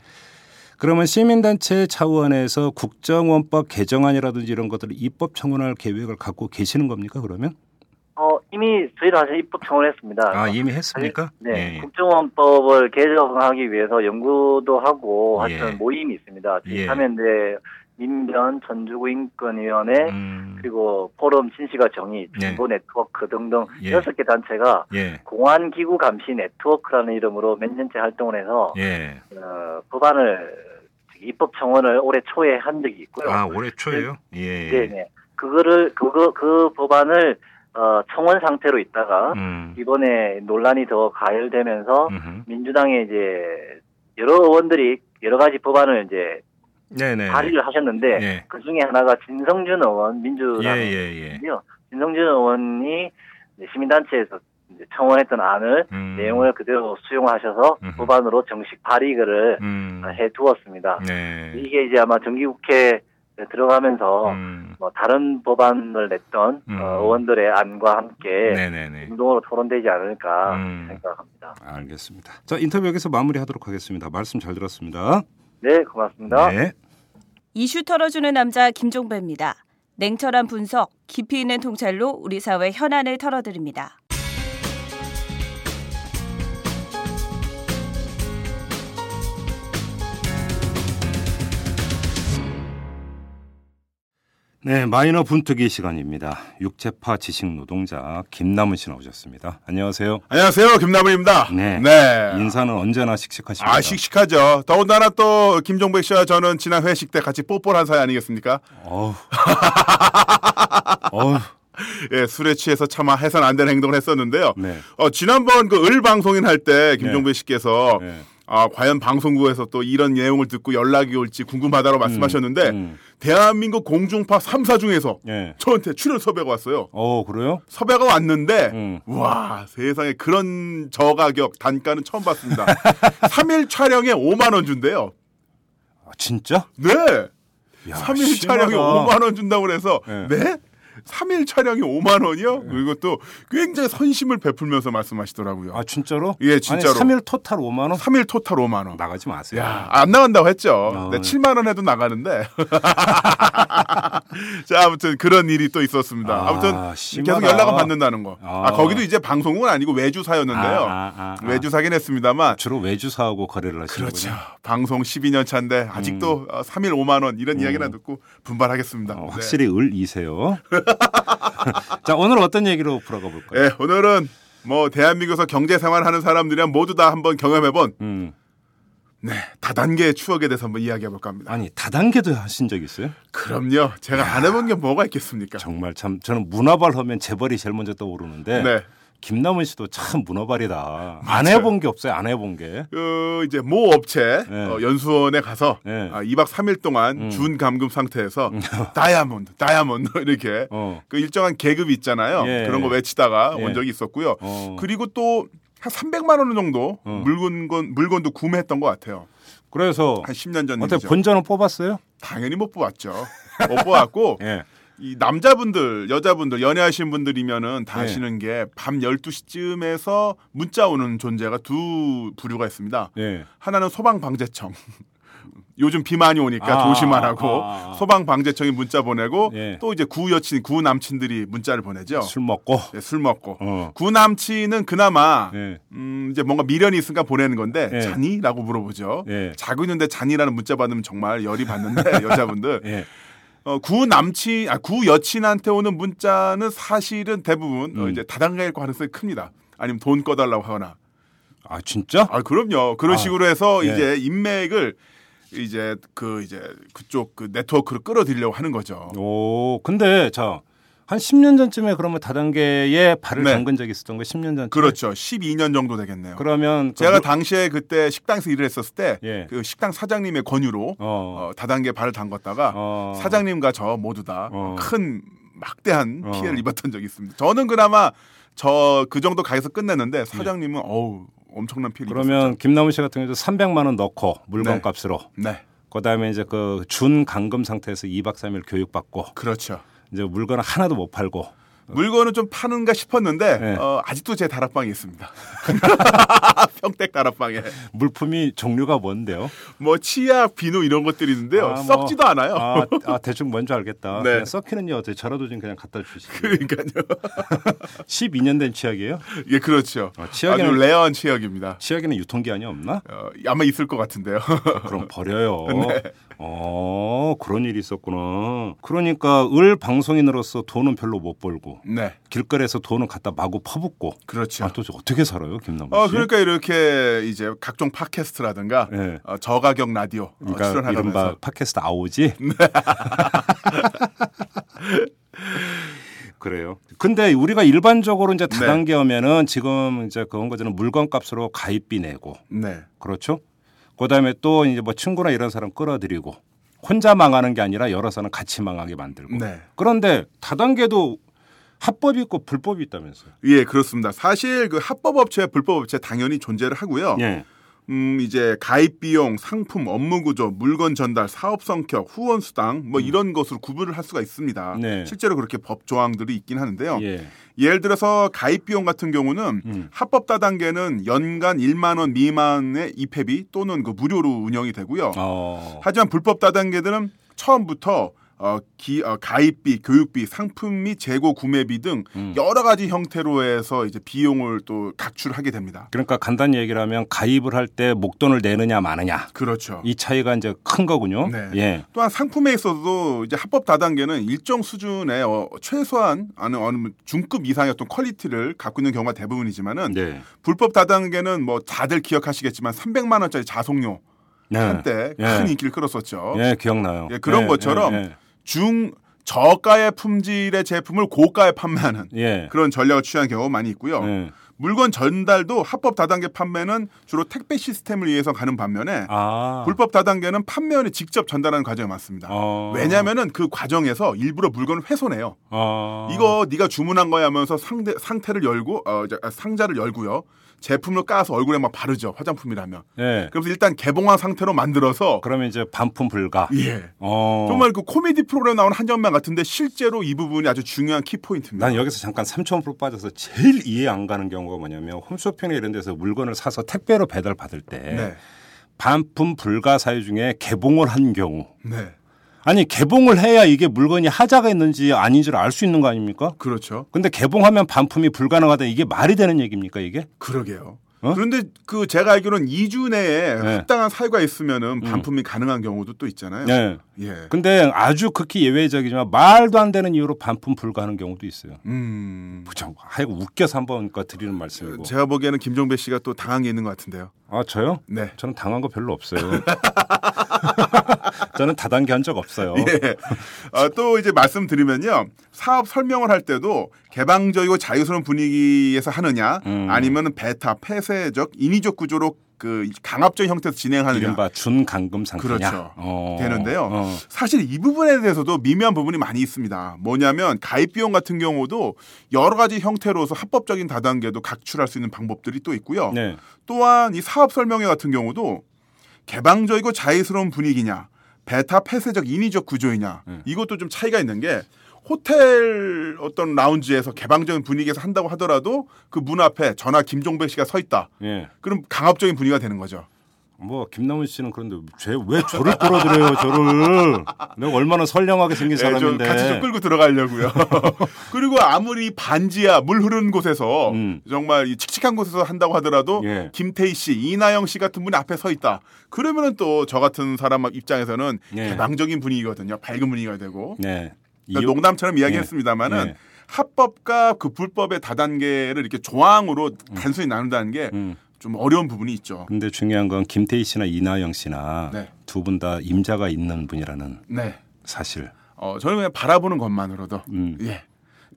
그러면 시민단체 차원에서 국정원법 개정안이라든지 이런 것들을 입법 청원할 계획을 갖고 계시는 겁니까 그러면? 어, 이미 저희도 사실 입법 청원했습니다. 아 이미 했습니까? 네, 예. 국정원법을 개정하기 위해서 연구도 하고 예. 하여튼 모임이 있습니다. 예. 참여연대 민변 전주구 인권위원회 음, 그리고 포럼 진시가 정의 네. 정보 네트워크 등등 예. 여섯 개 단체가 예. 공안기구 감시 네트워크라는 이름으로 몇 년째 활동을 해서 예. 어, 법안을 입법 청원을 올해 초에 한 적이 있고요. 아 올해 초에요? 예. 네네. 그거를 그거 그 법안을 어, 청원 상태로 있다가 음. 이번에 논란이 더 가열되면서 음흠. 민주당에 이제 여러 의원들이 여러 가지 법안을 이제 네네. 발의를 하셨는데 예. 그 중에 하나가 진성준 의원 민주당인데요. 예예예. 진성준 의원이 시민단체에서 청원했던 안을 음. 내용을 그대로 수용하셔서. 법안으로 정식 발의를 음. 해두었습니다. 네. 이게 이제 아마 정기국회에 들어가면서 음. 뭐 다른 법안을 냈던 음. 어, 의원들의 안과 함께 네네네. 공동으로 토론되지 않을까 음. 생각합니다. 알겠습니다. 자 인터뷰 여기서 마무리하도록 하겠습니다. 말씀 잘 들었습니다. 네, 고맙습니다. 네. 이슈 털어주는 남자 김종배입니다. 냉철한 분석, 깊이 있는 통찰로 우리 사회 현안을 털어드립니다. 네, 마이너 분투기 시간입니다. 육체파 지식 노동자 김남은 씨 나오셨습니다. 안녕하세요. 안녕하세요. 김남은입니다. 네. 네. 인사는 언제나 식식하십니다. 아, 씩씩하죠. 더군다나 또 김종백 씨와 저는 지난 회식 때 같이 뽀뽀를 한 사이 아니겠습니까? 어우. [LAUGHS] 어우. 예, 술에 취해서 차마 해선 안 되는 행동을 했었는데요. 네. 어, 지난번 그 을 방송인 할 때 김종백 씨께서 네. 아, 과연 방송국에서 또 이런 내용을 듣고 연락이 올지 궁금하다고 말씀하셨는데 음. 대한민국 공중파 3사 중에서 예. 저한테 출연 섭외가 왔어요. 어, 그래요? 섭외가 왔는데 음. 와 세상에 그런 저가격 단가는 처음 봤습니다. [LAUGHS] 3일 촬영에 5만 원 준대요. 아, 진짜? 네. 야, 3일 심하다. 촬영에 5만 원 준다고 그래서 네. 네? 3일 촬영에 5만 원이요? 그리고 또 굉장히 선심을 베풀면서 말씀하시더라고요. 아, 진짜로? 예, 진짜로. 아니, 3일 토탈 5만 원? 3일 토탈 5만 원. 나가지 마세요. 야, 안 나간다고 했죠. 어, 네, 네. 7만 원 해도 나가는데. [LAUGHS] 자, 아무튼 그런 일이 또 있었습니다. 아, 아, 무튼. 계속 연락은 받는다는 거. 아, 아. 거기도 이제 방송은 아니고 외주사였는데요. 아, 아, 아, 아. 외주사긴 했습니다만. 주로 외주사하고 거래를 하시는군요. 그렇죠. 방송 12년 차인데 아직도 어, 3일 5만 원 이런 이야기나 듣고 분발하겠습니다. 음. 어, 네. 확실히 을이세요. [LAUGHS] [LAUGHS] 자, 오늘 어떤 얘기로 풀어가 볼까요? 네, 오늘은 뭐 대한민국에서 경제 생활하는 사람들이랑 모두 다 한번 경험해본 음. 네, 다단계의 추억에 대해서 한번 이야기해 볼까 합니다. 아니, 다단계도 하신 적 있어요? 그럼요. 제가 안 해본 게 뭐가 있겠습니까? 정말 참 저는 문어발 하면 재벌이 제일 먼저 떠오르는데 네. 김남은 씨도 참 문어발이다. 안. 해본 게 없어요. 안 해본 게. 그 이제 모 업체 네. 어, 연수원에 가서 네. 아, 2박 3일 동안 음. 준 감금 상태에서 [LAUGHS] 다이아몬드, 다이아몬드 [LAUGHS] 이렇게 어. 그 일정한 계급 있잖아요. 예. 그런 거 외치다가 예. 온 적이 있었고요. 어. 그리고 또 한 300만 원 정도 어. 물건 물건도 구매했던 것 같아요. 그래서 한 10년 전 어떻게. 본전은 뽑았어요? 당연히 못 뽑았죠. 못 뽑았고 [LAUGHS] 예. 이 남자분들, 여자분들, 연애하신 분들이면은 다 예. 아시는 게 밤 12시쯤에서 문자 오는 존재가 두 부류가 있습니다. 예. 하나는 소방방재청. [LAUGHS] 요즘 비 많이 오니까 아, 조심하라고 아, 아. 소방방재청이 문자 보내고 예. 또 이제 구 여친, 구 남친들이 문자를 보내죠. 술 먹고. 네, 술 먹고. 어. 구 남친은 그나마 예. 음, 이제 뭔가 미련이 있으니까 보내는 건데 예. 자니?라고 물어보죠. 예. 자고 있는데 자니라는 문자 받으면 정말 열이 받는데 [LAUGHS] 여자분들 예. 어, 구 남친, 아, 구 여친한테 오는 문자는 사실은 대부분 어, 음. 이제 다단계일 가능성이 큽니다. 아니면 돈 꺼달라고 하거나. 아, 진짜? 아, 그럼요. 그런 아, 식으로 해서 예. 이제 인맥을 이제 그 이제 그쪽 그 네트워크를 끌어들이려고 하는 거죠. 오, 근데 자, 한 10년 전쯤에 그러면 다단계에 발을 네. 담근 적이 있었던 거예요. 10년 전쯤에. 그렇죠. 12년 정도 되겠네요. 그러면 그 제가 물- 당시에 그때 식당에서 일을 했었을 때 예. 그 식당 사장님의 권유로 어. 어, 다단계 발을 담궜다가 어. 사장님과 저 모두 다 어. 큰 막대한 어. 피해를 입었던 적이 있습니다. 저는 그나마 저 그 정도 가게에서 끝냈는데 사장님은 어우 엄청난 피해를 그러면 입었었죠. 김남은 씨 같은 경우도 300만 원 넣고 물건 네. 값으로 네, 그다음에 이제 그 준 감금 상태에서 2박 3일 교육받고 그렇죠. 이제 물건을 하나도 못 팔고 물건은 좀 파는가 싶었는데 네. 어, 아직도 제 다락방에 있습니다. [LAUGHS] 평택 다락방에 물품이 종류가 뭔데요? 뭐 치약, 비누 이런 것들이 있는데요. 아, 뭐, 썩지도 않아요. 아, 아, 대충 뭔지 알겠다. 네. 썩히는요. 어떻게 저라도 좀 그냥 갖다 주시죠. 그러니까요. [LAUGHS] 12년 된 치약이에요? 예, 그렇죠. 아, 치약에는- 아주 rare한 치약입니다. 치약에는 유통기한이 없나? 어, 아마 있을 것 같은데요. 그럼 버려요. [LAUGHS] 네. 어, 그런 일이 있었구나. 그러니까 을 방송인으로서 돈은 별로 못 벌고 네, 길거리에서 돈은 갖다 마구 퍼붓고 그렇죠. 아, 도대체 어떻게 살아요, 김남국 씨? 어, 그러니까 이렇게 이제 각종 팟캐스트라든가 네. 어, 저가격 라디오 어, 그러니까 출연하면서 이른바 팟캐스트 아오지? [LAUGHS] 네. [LAUGHS] 그래요. 근데 우리가 일반적으로 이제 네. 다단계 하면은 지금 이제 그런 거잖아요. 물건 값으로 가입비 내고 네, 그렇죠. 그다음에 또 이제 뭐 친구나 이런 사람 끌어들이고 혼자 망하는 게 아니라 여러 사람 같이 망하게 만들고. 네. 그런데 다단계도 합법이 있고 불법이 있다면서요. 예, 그렇습니다. 사실 그 합법 업체, 불법 업체 당연히 존재를 하고요. 예. 음, 이제 가입 비용, 상품, 업무 구조, 물건 전달, 사업 성격, 후원 수당 뭐 이런 것으로 구분을 할 수가 있습니다. 음. 네. 실제로 그렇게 법 조항들이 있긴 하는데요. 예. 예를 들어서 가입 비용 같은 경우는 음. 합법 다단계는 연간 1만 원 미만의 입회비 또는 그 무료로 운영이 되고요. 어. 하지만 불법 다단계들은 처음부터 어, 기, 어, 가입비, 교육비, 상품 및 재고 구매비 등 음. 여러 가지 형태로 해서 이제 비용을 또 각출하게 됩니다. 그러니까 간단히 얘기를 하면 가입을 할 때 목돈을 내느냐 마느냐 그렇죠. 이 차이가 이제 큰 거군요. 네. 예. 또한 상품에 있어서도 이제 합법 다단계는 일정 수준의 어, 최소한 아니 어느 중급 이상의 어떤 quality를 갖고 있는 경우가 대부분이지만은 네. 불법 다단계는 뭐 다들 기억하시겠지만 300만 원짜리 자석요 네. 한때 예. 큰 인기를 끌었었죠. 예, 기억나요. 예, 그런 예, 것처럼 예, 중 저가의 품질의 제품을 고가에 판매하는 예. 예. 그런 전략을 취한 경우가 많이 있고요. 예. 물건 전달도 합법 다단계 판매는 주로 택배 시스템을 위해서 가는 반면에 아. 불법 다단계는 판매원이 직접 전달하는 과정이 많습니다. 어. 왜냐하면은 그 과정에서 일부러 물건을 훼손해요. 어. 이거 네가 주문한 거야 하면서 상대 상태를 열고 어, 상자를 열고요. 제품을 까서 얼굴에 막 바르죠. 화장품이라면. 예. 그래서 일단 개봉한 상태로 만들어서 그러면 이제 반품 불가. 예. 어. 정말 그 코미디 프로그램 나오는 한정만 같은데 실제로 이 부분이 아주 중요한 키 포인트입니다. 난 여기서 잠깐 삼천포로 빠져서 제일 이해 안 가는 경우가 뭐냐면 홈쇼핑이나 이런 데서 물건을 사서 택배로 배달 받을 때 네. 반품 불가 사유 중에 개봉을 한 경우 네. 아니 개봉을 해야 이게 물건이 하자가 있는지 아닌지를 알 수 있는 거 아닙니까? 그렇죠. 근데 개봉하면 반품이 불가능하다 이게 말이 되는 얘기입니까 이게? 그러게요. 어? 그런데 그 제가 알기로는 2주 내에 네. 합당한 사유가 있으면은 반품이 가능한 경우도 또 있잖아요. 네. 예. 근데 아주 극히 예외적이지만 말도 안 되는 이유로 반품 불가하는 경우도 있어요. 음. 참 하여간 웃겨서 한번 그러니까 드리는 말씀이고. 제가 보기에는 김종배 씨가 또 당한 게 있는 것 같은데요. 아 저요? 네. 저는 당한 거 별로 없어요. [LAUGHS] 저는 다단계 한 적 없어요. [LAUGHS] 예. 어, 또 이제 말씀드리면요. 사업 설명을 할 때도 개방적이고 자유스러운 분위기에서 하느냐 음. 아니면은 베타, 폐쇄적, 인위적 구조로 그 강압적인 형태에서 진행하느냐. 이른바 준강금 상태냐. 그렇죠. 어. 되는데요. 어. 사실 이 부분에 대해서도 미묘한 부분이 많이 있습니다. 뭐냐면 가입 비용 같은 경우도 여러 가지 형태로서 합법적인 다단계도 각출할 수 있는 방법들이 또 있고요. 네. 또한 이 사업 설명회 같은 경우도 개방적이고 자유스러운 분위기냐, 베타 폐쇄적 인위적 구조이냐 음. 이것도 좀 차이가 있는 게 호텔 어떤 라운지에서 개방적인 분위기에서 한다고 하더라도 그 문 앞에 전화 김종백 씨가 서 있다. 예. 그럼 강압적인 분위기가 되는 거죠. 뭐 김남훈 씨는 그런데 쟤왜 저를 끌어들여요 저를 내가 얼마나 선량하게 생긴 네, 좀 사람인데 같이 좀 끌고 들어가려고요. [LAUGHS] 그리고 아무리 반지하 물 흐르는 곳에서 음. 정말 이 칙칙한 곳에서 한다고 하더라도 예. 김태희 씨, 이나영 씨 같은 분이 앞에 서 있다. 그러면은 또 저 같은 사람 입장에서는 예. 개방적인 분위기거든요. 밝은 분위기가 되고 네. 그러니까 농담처럼 이야기했습니다마는 예. 합법과 그 불법의 다단계를 이렇게 조항으로 단순히 나눈다는 게 좀 음. 어려운 부분이 있죠. 근데 중요한 건 김태희 씨나 이나영 씨나 네. 두분 다 임자가 있는 분이라는 네. 사실. 어, 저는 그냥 바라보는 것만으로도 음. 예.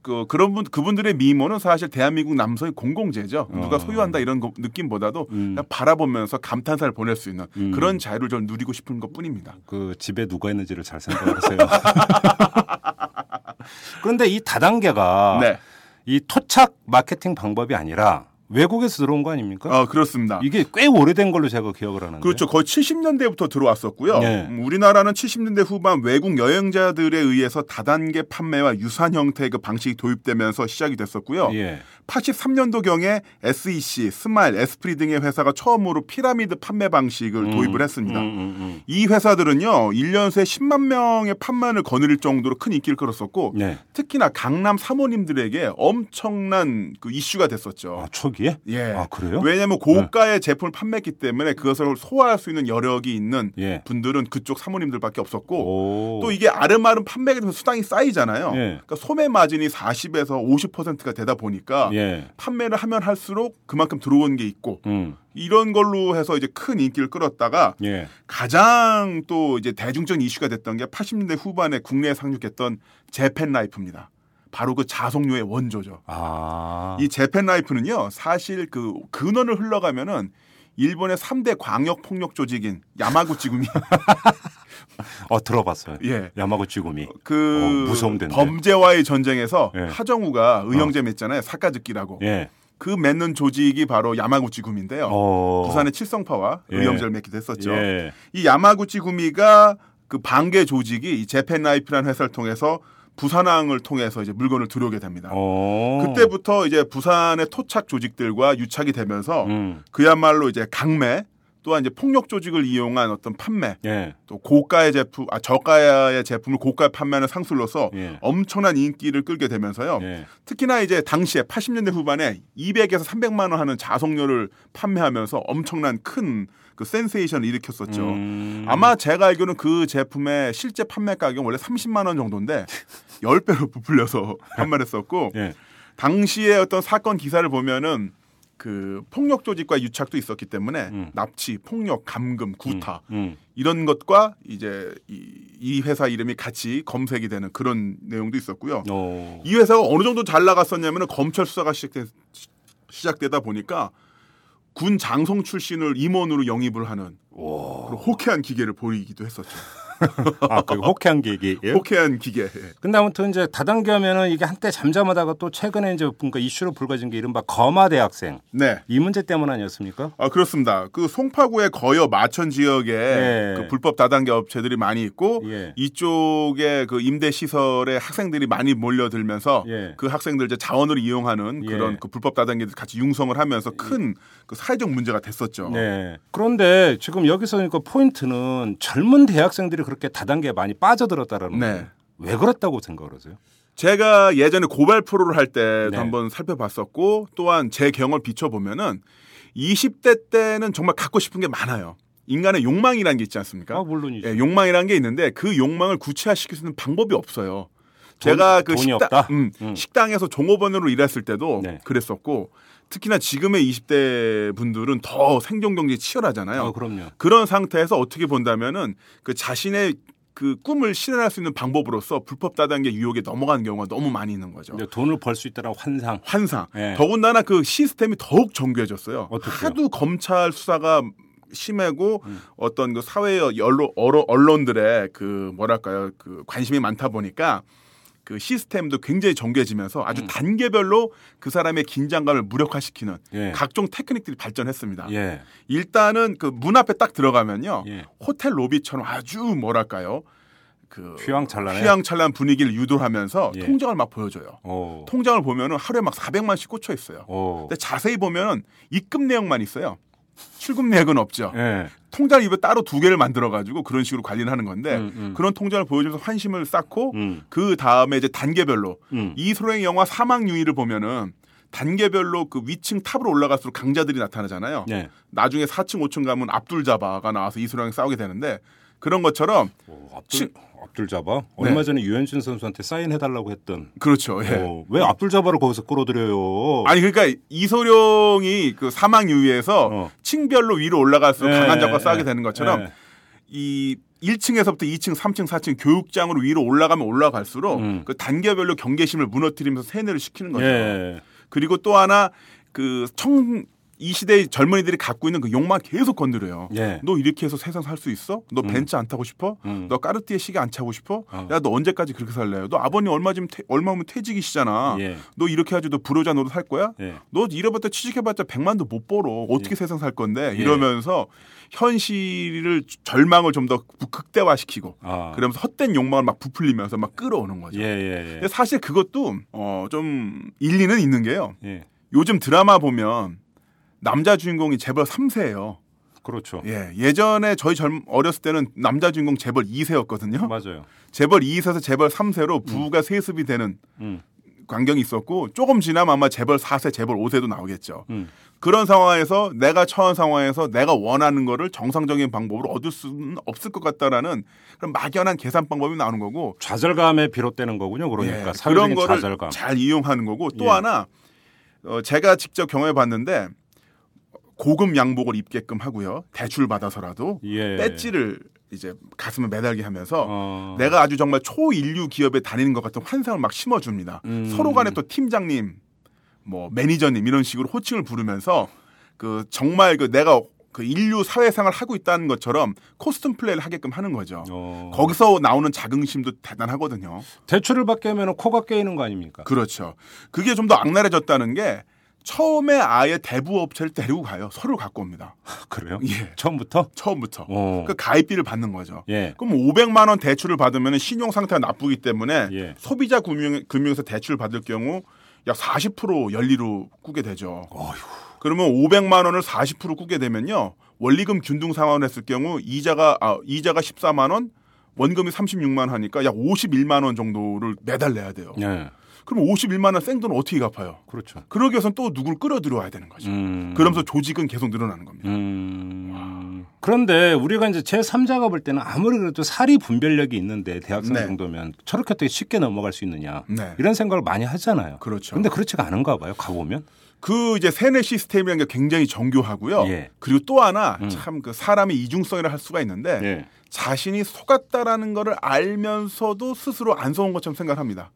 그 그런 분 그분들의 미모는 사실 대한민국 남성의 공공재죠. 누가 어. 소유한다 이런 거- 느낌보다도 음. 그냥 바라보면서 감탄사를 보낼 수 있는 음. 그런 자유를 좀 누리고 싶은 것뿐입니다. 그 집에 누가 있는지를 잘 생각하세요. [LAUGHS] 그런데 이 다단계가 네. 이 토착 마케팅 방법이 아니라 외국에서 들어온 거 아닙니까? 어, 그렇습니다. 이게 꽤 오래된 걸로 제가 기억을 하는데. 그렇죠. 거의 70년대부터 들어왔었고요. 네. 음, 우리나라는 70년대 후반 외국 여행자들에 의해서 다단계 판매와 유사한 형태의 그 방식이 도입되면서 시작이 됐었고요. 예. 83년도 경에 SEC, 스마일, 에스프리 등의 회사가 처음으로 피라미드 판매 방식을 도입을 했습니다. 음, 음, 음. 이 회사들은요, 1년 새 10만 명의 판매를 거느릴 정도로 큰 인기를 끌었었고, 네. 특히나 강남 사모님들에게 엄청난 그 이슈가 됐었죠. 아, 초기 에? 예. 아, 그래요? 왜냐하면 고가의 제품을 판매했기 때문에 그것을 소화할 수 있는 여력이 있는 예. 분들은 그쪽 사모님들밖에 없었고, 오. 또 이게 아름아름 판매가 되면 수당이 쌓이잖아요. 예. 그러니까 소매 마진이 40에서 50%가 되다 보니까 예. 판매를 하면 할수록 그만큼 들어오는 게 있고 음. 이런 걸로 해서 이제 큰 인기를 끌었다가 예. 가장 또 이제 대중적인 이슈가 됐던 게 80년대 후반에 국내에 상륙했던 재팬 라이프입니다. 바로 그 자석류의 원조죠. 아. 이 재팬 라이프는요, 사실 그 근원을 흘러가면은 일본의 3대 광역 폭력 조직인 야마구치구미 [LAUGHS] 어, 들어봤어요. 예. 야마구치구미. 그 어, 무서운 데인데. 범죄와의 전쟁에서 예. 하정우가 의형제 맺잖아요. 사카즈키라고. 예. 그 맺는 조직이 바로 야마구치 구미인데요. 어. 부산의 칠성파와 예. 의형제를 맺기도 했었죠. 예. 이 야마구치 구미가 그 방계 조직이 이 재팬 라이프라는 회사를 통해서 부산항을 통해서 이제 물건을 들어오게 됩니다. 어. 그때부터 이제 부산의 토착 조직들과 유착이 되면서 음. 그야말로 이제 강매 또한 이제 폭력 조직을 이용한 어떤 판매 예. 또 고가의 제품 아 저가의 제품을 고가에 판매하는 상술로서 예. 엄청난 인기를 끌게 되면서요. 예. 특히나 이제 당시에 80년대 후반에 200에서 300만 원 하는 자석요를 판매하면서 엄청난 큰 그 센세이션을 일으켰었죠. 음. 아마 제가 알기로는 그 제품의 실제 판매 가격은 원래 30만 원 정도인데 10배로 부풀려서 [LAUGHS] 판매를 했었고 예. 당시에 어떤 사건 기사를 보면은 그 폭력 조직과 유착도 있었기 때문에 음. 납치, 폭력, 감금, 구타 음. 이런 것과 이제 이, 이 회사 이름이 같이 검색이 되는 그런 내용도 있었고요. 어. 이 회사가 어느 정도 잘 나갔었냐면은 검찰 수사가 시작되, 시작되다 보니까 군 장성 출신을 임원으로 영입을 하는 그런 호쾌한 기계를 보이기도 했었죠. 아, 그 호쾌한 계기예요? 호쾌한 기계. 예. 근데 아무튼 이제 다단계 하면은 이게 한때 잠잠하다가 또 최근에 이제 그러니까 이슈로 불거진 게 이른바 거마 대학생 네. 이 문제 때문 아니었습니까? 아 그렇습니다. 그 송파구의 거여 마천 지역에 네. 그 불법 다단계 업체들이 많이 있고 예. 이쪽에 그 임대 시설에 학생들이 많이 몰려들면서 예. 그 학생들 이제 자원을 이용하는 예. 그런 그 불법 다단계들 같이 융성을 하면서 큰 그 사회적 문제가 됐었죠. 네. 그런데 지금 여기서 그러니까 포인트는 젊은 대학생들이 그렇게 다단계에 많이 빠져들었다라는 네. 왜 그렇다고 생각을 하세요? 제가 예전에 고발 프로를 할 때도 네. 한번 살펴봤었고 또한 제 경험을 비춰보면은 20대 때는 정말 갖고 싶은 게 많아요. 인간의 욕망이라는 게 있지 않습니까? 아, 물론이죠. 예, 욕망이라는 게 있는데 그 욕망을 구체화시킬 수 있는 방법이 없어요. 제가 그 식당? 음, 음. 식당에서 종업원으로 일했을 때도 네. 그랬었고 특히나 지금의 20대 분들은 더 생존 경쟁이 치열하잖아요. 아, 그럼요. 그런 상태에서 어떻게 본다면은 그 자신의 그 꿈을 실현할 수 있는 방법으로서 불법 다단계 유혹에 넘어가는 경우가 너무 많이 있는 거죠. 돈을 벌 수 있다는 환상. 환상. 네. 더군다나 그 시스템이 더욱 정교해졌어요. 어떻게요? 하도 검찰 수사가 심하고 음. 어떤 그 사회의 언론, 언론들의 그 뭐랄까요 그 관심이 많다 보니까 그 시스템도 굉장히 정교해지면서 아주 음. 단계별로 그 사람의 긴장감을 무력화시키는 예. 각종 테크닉들이 발전했습니다. 예. 일단은 그 문 앞에 딱 들어가면요 예. 호텔 로비처럼 아주 뭐랄까요 그 휘황찬란해. 휘황찬란 분위기를 유도하면서 예. 통장을 막 보여줘요. 오. 통장을 보면은 하루에 막 400만씩 꽂혀 있어요. 오. 근데 자세히 보면은 입금 내역만 있어요. 출금 내역은 없죠. 예. 통장 입에 따로 두 개를 만들어 가지고 그런 식으로 관리를 하는 건데 음, 음. 그런 통장을 보여주면서 환심을 쌓고 음. 그 다음에 이제 단계별로 음. 이소룡 영화 사망 유의를 보면은 단계별로 그 위층 탑으로 올라갈수록 강자들이 나타나잖아요. 네. 나중에 4층, 5층 가면 압둘 자바가 나와서 이소룡이 싸우게 되는데 그런 것처럼 오, 압둘 압둘 자바. 네. 얼마 전에 류현진 선수한테 사인해 달라고 했던. 그렇죠. 예. 어, 왜 압둘 자바를 거기서 끌어들여요? 아니 그러니까 이소룡이 그 사망유희에서 어. 층별로 위로 올라갈수록 예, 강한 자가 예, 싸우게 예. 되는 것처럼 예. 이 1층에서부터 2층, 3층, 4층 교육장으로 위로 올라가면 올라갈수록 음. 그 단계별로 경계심을 무너뜨리면서 세뇌를 시키는 거죠. 예. 그리고 또 하나 그 청 이 시대의 젊은이들이 갖고 있는 그 욕망 계속 건드려요. 예. 너 이렇게 해서 세상 살 수 있어? 너 음. 벤츠 안 타고 싶어? 음. 너 까르띠에 시계 안 차고 싶어? 어. 야너 언제까지 그렇게 살래요? 너 아버님 얼마 좀 얼마 오면 퇴직이시잖아. 예. 너 이렇게 해가지고 너 불효자 노릇 할 거야? 예. 너 이래봤자 취직해봤자 100만도 못 벌어. 어떻게 예. 세상 살 건데? 예. 이러면서 현실을 절망을 좀 더 극대화시키고 아. 그러면서 헛된 욕망을 막 부풀리면서 막 끌어오는 거죠. 예, 예, 예. 근데 사실 그것도 어, 좀 일리는 있는 게요. 예. 요즘 드라마 보면 남자 주인공이 재벌 3세예요. 그렇죠. 예, 예전에 저희 젊 어렸을 때는 남자 주인공 재벌 2세였거든요. 맞아요. 재벌 2세에서 재벌 3세로 부가 세습이 되는 음. 광경이 있었고 조금 지나면 아마 재벌 4세, 재벌 5세도 나오겠죠. 음. 그런 상황에서 내가 처한 상황에서 내가 원하는 거를 정상적인 방법으로 얻을 수는 없을 것 같다라는 그런 막연한 계산 방법이 나오는 거고 좌절감에 비롯되는 거군요. 그러니까 예, 그런 거를 좌절감. 잘 이용하는 거고 또 예. 하나 어, 제가 직접 경험해 봤는데 고급 양복을 입게끔 하고요. 대출 받아서라도 예. 배지를 이제 가슴에 매달게 하면서 어. 내가 아주 정말 초인류 기업에 다니는 것 같은 환상을 막 심어줍니다. 음. 서로 간에 또 팀장님, 뭐 매니저님 이런 식으로 호칭을 부르면서 그 정말 그 내가 그 인류 사회생활 하고 있다는 것처럼 코스튬 플레이를 하게끔 하는 거죠. 어. 거기서 나오는 자긍심도 대단하거든요. 대출을 받게 하면 코가 깨이는 거 아닙니까? 그렇죠. 그게 좀 더 악랄해졌다는 게 처음에 아예 대부 업체를 데리고 가요. 서류를 갖고 옵니다. [LAUGHS] 그래요? 예. 처음부터? 처음부터. 어. 그 가입비를 받는 거죠. 예. 그럼 500만 원 대출을 받으면 신용 상태가 나쁘기 때문에 예. 소비자 금융, 금융에서 대출을 받을 경우 약 40% 연리로 꾸게 되죠. 그러면 500만 원을 40% 꾸게 되면요. 원리금 균등 상환을 했을 경우 이자가 아, 이자가 14만 원, 원금이 36만 원 하니까 약 51만 원 정도를 매달 내야 돼요. 예. 그럼 51만 원 생돈을 어떻게 갚아요? 그렇죠. 그러기 위해서는 또 누굴 끌어들여야 되는 거죠. 음. 그러면서 조직은 계속 늘어나는 겁니다. 음. 그런데 우리가 이제 제 3자가 볼 때는 아무리 그래도 사리 분별력이 있는데 대학생 네. 정도면 저렇게 어떻게 쉽게 넘어갈 수 있느냐. 네. 이런 생각을 많이 하잖아요. 그렇죠. 근데 그렇지가 않은가 봐요. 가보면. 그 이제 세뇌 시스템이라는 게 굉장히 정교하고요. 예. 그리고 또 하나 음. 참그 사람의 이중성이라 할 수가 있는데 예. 자신이 속았다라는 거를 알면서도 스스로 안 속은 것처럼 생각합니다.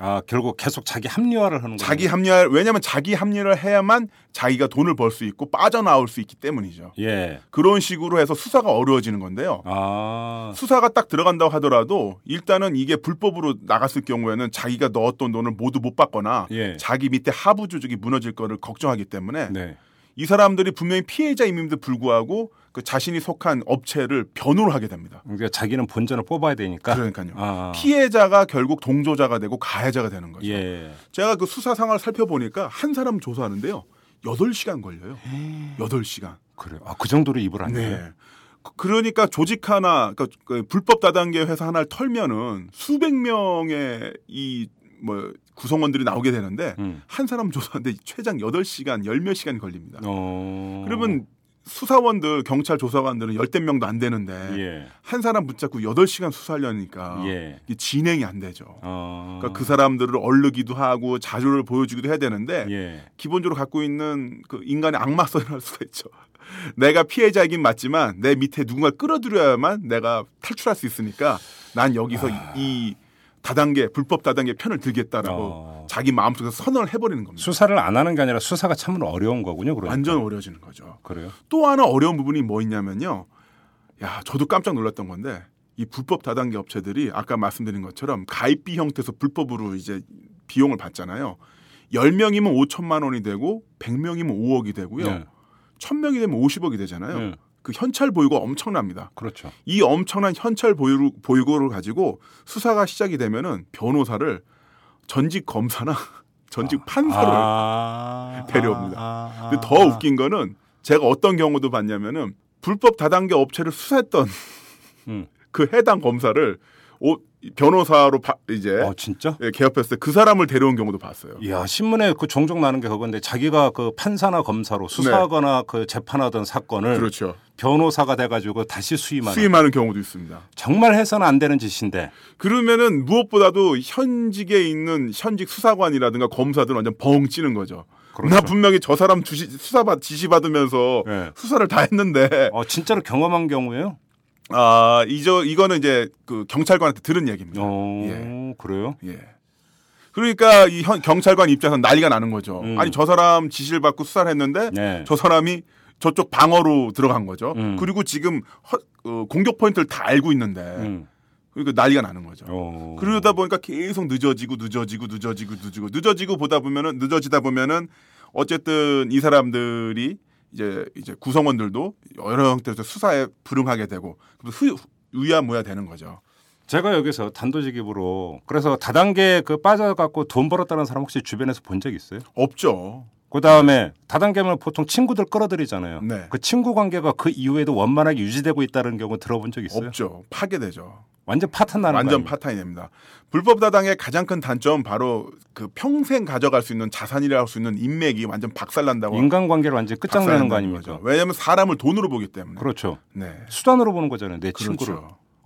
아, 결국 계속 자기 합리화를 하는 거예요. 자기 합리화 왜냐하면 자기 합리화를 해야만 자기가 돈을 벌 수 있고 빠져나올 수 있기 때문이죠. 예. 그런 식으로 해서 수사가 어려워지는 건데요. 아. 수사가 딱 들어간다고 하더라도 일단은 이게 불법으로 나갔을 경우에는 자기가 넣었던 돈을 모두 못 받거나 예. 자기 밑에 하부 조직이 무너질 거를 걱정하기 때문에 네. 이 사람들이 분명히 피해자임에도 불구하고 그 자신이 속한 업체를 변호를 하게 됩니다. 그러니까 자기는 본전을 뽑아야 되니까. 그러니까요. 아. 피해자가 결국 동조자가 되고 가해자가 되는 거죠. 예. 제가 그 수사 상황을 살펴보니까 한 사람 조사하는데요. 8시간 걸려요. 8시간. 그래요. 아, 그 정도로 입을 안 네. 네. 그- 그러니까 조직 하나, 그러니까 그 불법 다단계 회사 하나를 털면은 수백 명의 이 뭐 구성원들이 나오게 되는데 음. 한 사람 조사하는데 최장 8시간, 열몇 시간이 걸립니다. 어. 그러면 수사원들, 경찰 조사관들은 열댓 명도 안 되는데 예. 한 사람 붙잡고 8시간 수사하려니까 예. 진행이 안 되죠. 어. 그러니까 그 사람들을 얼르기도 하고 자료를 보여주기도 해야 되는데 예. 기본적으로 갖고 있는 그 인간의 악마성이라 할 수가 있죠. [LAUGHS] 내가 피해자이긴 맞지만 내 밑에 누군가 끌어들여야만 내가 탈출할 수 있으니까 난 여기서 아. 이 다단계 불법 다단계 편을 들겠다라고 어. 자기 마음속에서 선언을 해버리는 겁니다. 수사를 안 하는 게 아니라 수사가 참으로 어려운 거군요. 그러니까. 완전 어려워지는 거죠. 그래요. 또 하나 어려운 부분이 뭐 있냐면요. 야, 저도 깜짝 놀랐던 건데 이 불법 다단계 업체들이 아까 말씀드린 것처럼 가입비 형태에서 불법으로 이제 비용을 받잖아요. 10명이면 5천만 원이 되고 100명이면 5억이 되고요. 네. 1000명이 되면 50억이 되잖아요. 네. 그 현찰 보유가 엄청납니다. 그렇죠. 이 엄청난 현찰 보유, 보유고를 가지고 수사가 시작이 되면은 변호사를 전직 검사나 [LAUGHS] 전직 판사를 아. [LAUGHS] 데려옵니다. 아, 아, 근데 더 아. 웃긴 거는 제가 어떤 경우도 봤냐면은 불법 다단계 업체를 수사했던 음. 그 해당 검사를 오- 변호사로 바- 이제 어, 진짜? 예, 개업했을 때 그 사람을 데려온 경우도 봤어요. 이야, 신문에 그 종종 나는 게 그건데 자기가 그 판사나 검사로 수사하거나 그 재판하던 사건을 네. 그렇죠. 변호사가 돼가지고 다시 수임하는 수임하는 경우도 있습니다. 정말 해서는 안 되는 짓인데 그러면은 무엇보다도 현직에 있는 현직 수사관이라든가 검사들은 완전 벙 찌는 거죠. 그렇죠. 나 분명히 저 사람 주시, 수사 받 지시 받으면서 예. 수사를 다 했는데 어, 진짜로 경험한 경우에요? 아 이저 이거는 이제 그 경찰관한테 들은 얘기입니다. 어, 예. 그래요? 예. 그러니까 이 현, 경찰관 입장에서 난리가 나는 거죠. 음. 아니 저 사람 지시를 받고 수사를 했는데 네. 저 사람이 저쪽 방어로 들어간 거죠. 음. 그리고 지금 허- 어, 공격 포인트를 다 알고 있는데 음. 그러니까 난리가 나는 거죠. 어. 그러다 보니까 계속 늦어지고 늦어지고 늦어지고 늦어지고 늦어지고 보다 보면은 늦어지다 보면은 어쨌든 이 사람들이 이제 이제 구성원들도 여러 형태에서 수사에 불응하게 되고 후, 위야무야 되는 거죠. 제가 여기서 단도직입으로 그래서 다단계 그 빠져갖고 돈 벌었다는 사람 혹시 주변에서 본 적 있어요? 없죠. 그 다음에 다단계면 보통 친구들 끌어들이잖아요. 네. 그 친구 관계가 그 이후에도 원만하게 유지되고 있다는 경우 들어본 적 있어요? 없죠. 파괴되죠. 완전 파탄 나는 완전? 파탄이 됩니다. 불법 다당의 가장 큰 단점 바로 그 평생 가져갈 수 있는 자산이라 할수 있는 인맥이 완전 박살난다고. 인간관계를 완전 끝장내는 거 아닙니까? 거죠. 왜냐하면 사람을 돈으로 보기 때문에. 그렇죠. 네. 수단으로 보는 거잖아요. 내 그렇죠. 친구를.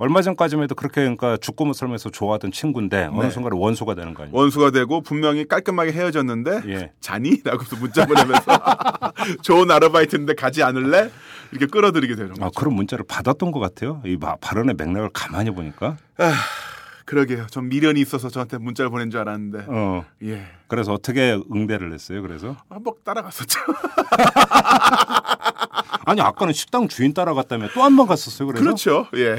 얼마 전까지만 해도 그렇게 그러니까 죽고 못 살면서 좋아하던 친구인데 어느 네. 순간에 원수가 되는 거 아니에요? 원수가 되고 분명히 깔끔하게 헤어졌는데 예. 자니? 라고 해서 문자 보내면서 [LAUGHS] 좋은 아르바이트인데 가지 않을래? 이렇게 끌어들이게 되는 거죠. 아, 그런 문자를 받았던 것 같아요. 이 마- 발언의 맥락을 가만히 보니까. 그러게요. 전 미련이 있어서 저한테 문자를 보낸 줄 알았는데. 어. 예. 그래서 어떻게 응대를 했어요? 그래서 한번 따라갔었죠. [LAUGHS] 아니 아까는 식당 주인 따라갔다며 또 한 번 갔었어요. 그래서 그렇죠. 예.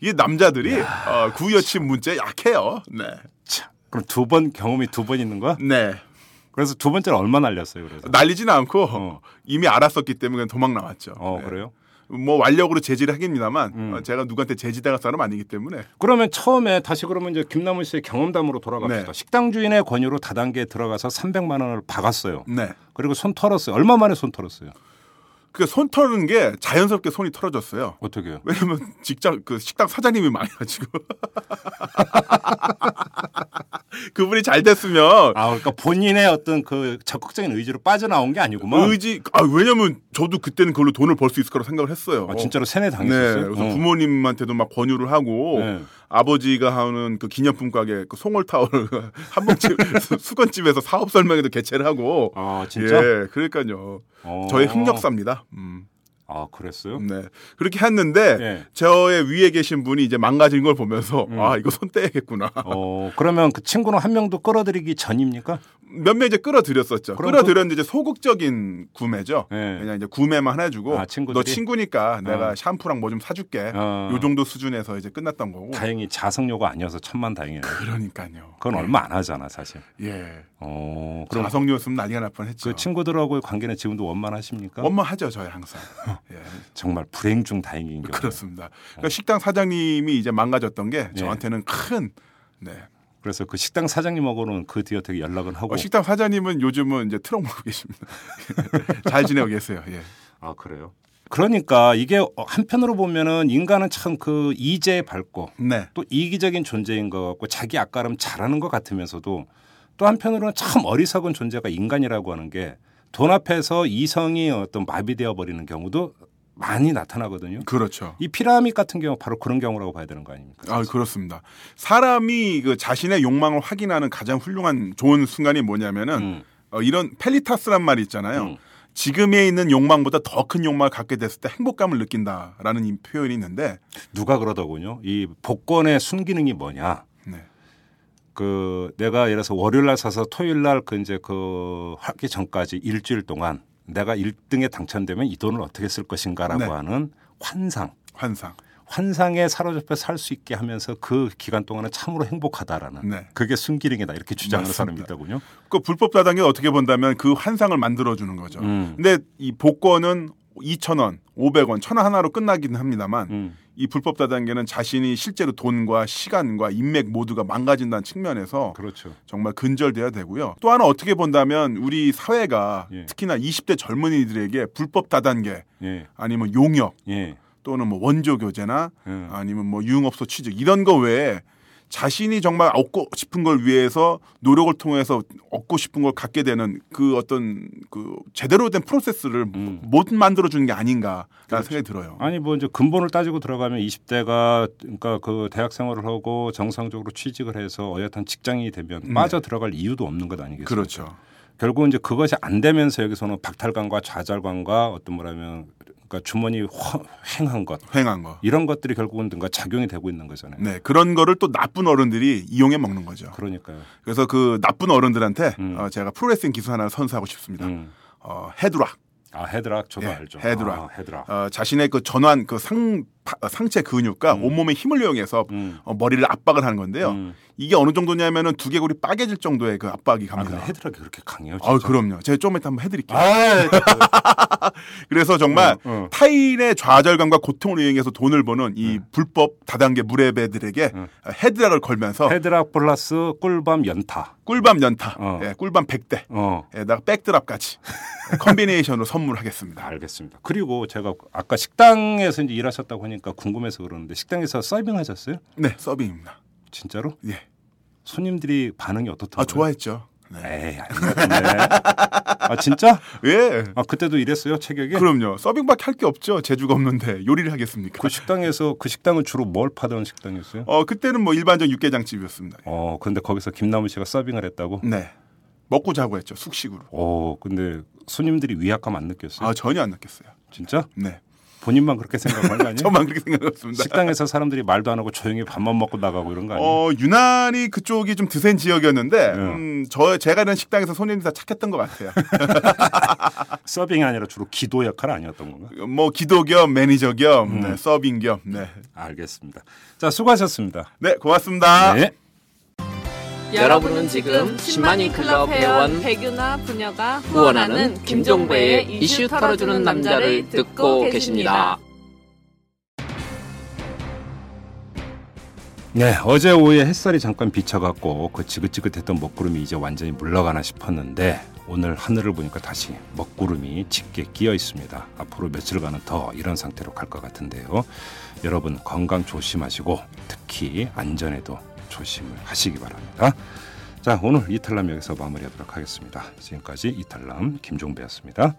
이 남자들이 어, 구여친 문자에 약해요. 네. 참, 그럼 두 번 경험이 두 번 있는 거야? 네. 그래서 두 번째는 얼마 날렸어요. 그래서 날리지는 않고 어. 이미 알았었기 때문에 그냥 도망 나왔죠. 어 네. 그래요? 뭐 완력으로 제지를 하겠습니다만 음. 어, 제가 누구한테 제지당할 사람 아니기 때문에 그러면 처음에 다시 그러면 이제 김남훈 씨의 경험담으로 돌아갑시다. 네. 식당 주인의 권유로 다단계에 들어가서 300만 원을 박았어요. 네. 그리고 손 털었어요. 얼마 만에 손 털었어요? 그손 털는 게 자연스럽게 손이 털어졌어요. 어떻게요? 왜냐면 직장 그 식당 사장님이 많아가지고 [LAUGHS] 그분이 잘 됐으면 아 그러니까 본인의 어떤 그 적극적인 의지로 빠져나온 게 아니구만. 의지 아 왜냐면 저도 그때는 그걸로 돈을 벌 수 있을 거라고 생각을 했어요. 아, 진짜로 세뇌 네, 당했어요. 그래서 어. 부모님한테도 막 권유를 하고 네. 아버지가 하는 그 기념품 가게 그 송월 타워를 [LAUGHS] 한복집 [LAUGHS] 수건집에서 사업 설명회도 개최를 하고 아 진짜? 예, 그러니까요. 어. 저의 흑역사입니다. 음. 아 그랬어요? 네. 그렇게 했는데 예. 저의 위에 계신 분이 이제 망가진 걸 보면서 음. 아, 이거 손 떼야겠구나. 어 그러면 그 친구는 한 명도 끌어들이기 전입니까? 몇 명 이제 끌어들였었죠. 끌어들였는데 이제 소극적인 구매죠. 예. 그냥 이제 구매만 해주고 아, 친구들이? 너 친구니까 내가 어. 샴푸랑 뭐 좀 사줄게. 어. 요 정도 수준에서 이제 끝났던 거고. 다행히 자성료가 아니어서 천만 다행이에요. 그러니까요. 그건 얼마 안 하잖아 사실. 예. 어 그럼 가성료였으면 난리가 날 뻔했죠. 그 친구들하고의 관계는 지금도 원만하십니까? 원만하죠, 저희 항상. [LAUGHS] 예. 정말 불행 중 다행인 경우. 그렇습니다. 그러니까 식당 사장님이 이제 망가졌던 게 예. 저한테는 큰 네. 그래서 그 식당 사장님하고는 그 뒤에 어떻게 연락은 하고. 어, 식당 사장님은 요즘은 이제 트럭 몰고 계십니다. [LAUGHS] 잘 지내고 계세요. 예. 아 그래요? 그러니까 이게 한편으로 보면은 인간은 참 그 이제 밝고 네. 또 이기적인 존재인 것 같고 자기 앞가름 잘하는 것 같으면서도 또 한편으로는 참 어리석은 존재가 인간이라고 하는 게 돈 앞에서 이성이 어떤 마비되어 버리는 경우도 많이 나타나거든요. 그렇죠. 이 피라밋 같은 경우 바로 그런 경우라고 봐야 되는 거 아닙니까? 아, 그렇습니다. 사람이 그 자신의 욕망을 확인하는 가장 훌륭한 좋은 순간이 뭐냐면은 음. 어, 이런 펠리타스란 말이 있잖아요. 음. 지금에 있는 욕망보다 더 큰 욕망을 갖게 됐을 때 행복감을 느낀다라는 이 표현이 있는데 누가 그러더군요. 이 복권의 순기능이 뭐냐? 네. 그 내가 예를 들어서 월요일 날 사서 토요일 날 그 이제 그 하기 전까지 일주일 동안 내가 1등에 당첨되면 이 돈을 어떻게 쓸 것인가라고 네. 하는 환상. 환상. 환상에 사로잡혀 살 수 있게 하면서 그 기간 동안은 참으로 행복하다라는 네. 그게 순기능이다 이렇게 주장하는 사람이. 있더군요. 그 불법 다단계 어떻게 본다면 그 환상을 만들어 주는 거죠. 음. 근데 이 복권은 2,000원, 500원, 1,000원 하나로 끝나기는 합니다만 음. 이 불법 다단계는 자신이 실제로 돈과 시간과 인맥 모두가 망가진다는 측면에서 그렇죠. 정말 근절돼야 되고요. 또 하나 어떻게 본다면 우리 사회가 예. 특히나 20대 젊은이들에게 불법 다단계 예. 아니면 용역 예. 또는 뭐 원조 교제나 예. 아니면 뭐 유흥업소 취직 이런 거 외에 자신이 정말 얻고 싶은 걸 위해서 노력을 통해서 얻고 싶은 걸 갖게 되는 그 어떤 그 제대로 된 프로세스를 음. 못 만들어 주는 게 아닌가라는 그렇죠. 생각이 들어요. 아니 뭐 이제 근본을 따지고 들어가면 20대가 그러니까 그 대학 생활을 하고 정상적으로 취직을 해서 어엿한 직장인이 되면 네. 빠져 들어갈 이유도 없는 것 아니겠습니까? 그렇죠. 결국 이제 그것이 안 되면서 여기서는 박탈감과 좌절감과 어떤 뭐라면 그러니까 주머니 허- 횡한 것 횡한 거. 이런 것들이 결국은 뭔가 작용이 되고 있는 거잖아요. 네, 그런 거를 또 나쁜 어른들이 이용해 먹는 거죠. 그러니까요. 그래서 그 나쁜 어른들한테 음. 어, 제가 프로레슬링 기술 하나 선사하고 싶습니다. 음. 어, 헤드락. 아 헤드락 저도 예, 알죠. 헤드락. 아, 헤드락. 어, 자신의 그 전환 그 상, 파- 상체 근육과 음. 온몸의 힘을 이용해서 음. 어, 머리를 압박을 하는 건데요. 음. 이게 어느 정도냐면은 두개골이 빠개질 정도의 그 압박이 아 갑니다. 근데 헤드락이 그렇게 강해요? 진짜? 아, 그럼요. 제가 좀 이따 한번 해드릴게요. 아, [LAUGHS] 그래서 정말 어, 어. 타인의 좌절감과 고통을 이용해서 돈을 버는 이 네. 불법 다단계 모리배들에게 응. 헤드락을 걸면서 헤드락 플러스 꿀밤 연타. 꿀밤 연타, 어. 예, 꿀밤 100대, 어. 에다가 백드랍까지 [LAUGHS] 컨비네이션으로 선물하겠습니다. 알겠습니다. 그리고 제가 아까 식당에서 이제 일하셨다고 하니 까 궁금해서 그러는데 식당에서 서빙 하셨어요? 네, 서빙입니다. 진짜로? 예. 손님들이 반응이 어떻던가요? 아, 좋아했죠. 네. 에이, 아닌 것 같은데. 아, 진짜? 예. 아, 그때도 이랬어요, 체격이? 그럼요. 서빙밖에 할 게 없죠. 재주가 없는데 요리를 하겠습니까? 그 식당에서 그 식당은 주로 뭘 파던 식당이었어요? 어, 그때는 뭐 일반적 육개장집이었습니다. 어, 근데 거기서 김남우 씨가 서빙을 했다고? 네. 먹고 자고 했죠. 숙식으로. 어, 근데 손님들이 위압감 안 느꼈어요? 아, 전혀 안 느꼈어요. 진짜? 네. 본인만 그렇게 생각한 거 아니에요? [LAUGHS] 저만 그렇게 생각했습니다. 식당에서 사람들이 말도 안 하고 조용히 밥만 먹고 나가고 이런 거 아니에요? 어, 유난히 그쪽이 좀 드센 지역이었는데, 네. 음, 저, 제가 이런 식당에서 손님들이 다 착했던 것 같아요. [LAUGHS] 서빙이 아니라 주로 기도 역할 아니었던 건가? 뭐, 기도 겸, 매니저 겸, 음. 네, 서빙 겸, 네. 알겠습니다. 자, 수고하셨습니다. 네, 고맙습니다. 네. 여러분은 지금 10만인 클럽 회원 백유나 부녀가 후원하는 김종배의 이슈 털어주는 남자를 듣고 계십니다. 네, 어제 오후에 햇살이 잠깐 비쳐갖고 그 지긋지긋했던 먹구름이 이제 완전히 물러가나 싶었는데 오늘 하늘을 보니까 다시 먹구름이 짙게 끼어 있습니다. 앞으로 며칠간은 더 이런 상태로 갈 것 같은데요. 여러분 건강 조심하시고 특히 안전에도 조심을 하시기 바랍니다. 자, 오늘 이탈남 여기서 마무리하도록 하겠습니다. 지금까지 이탈남 김종배였습니다.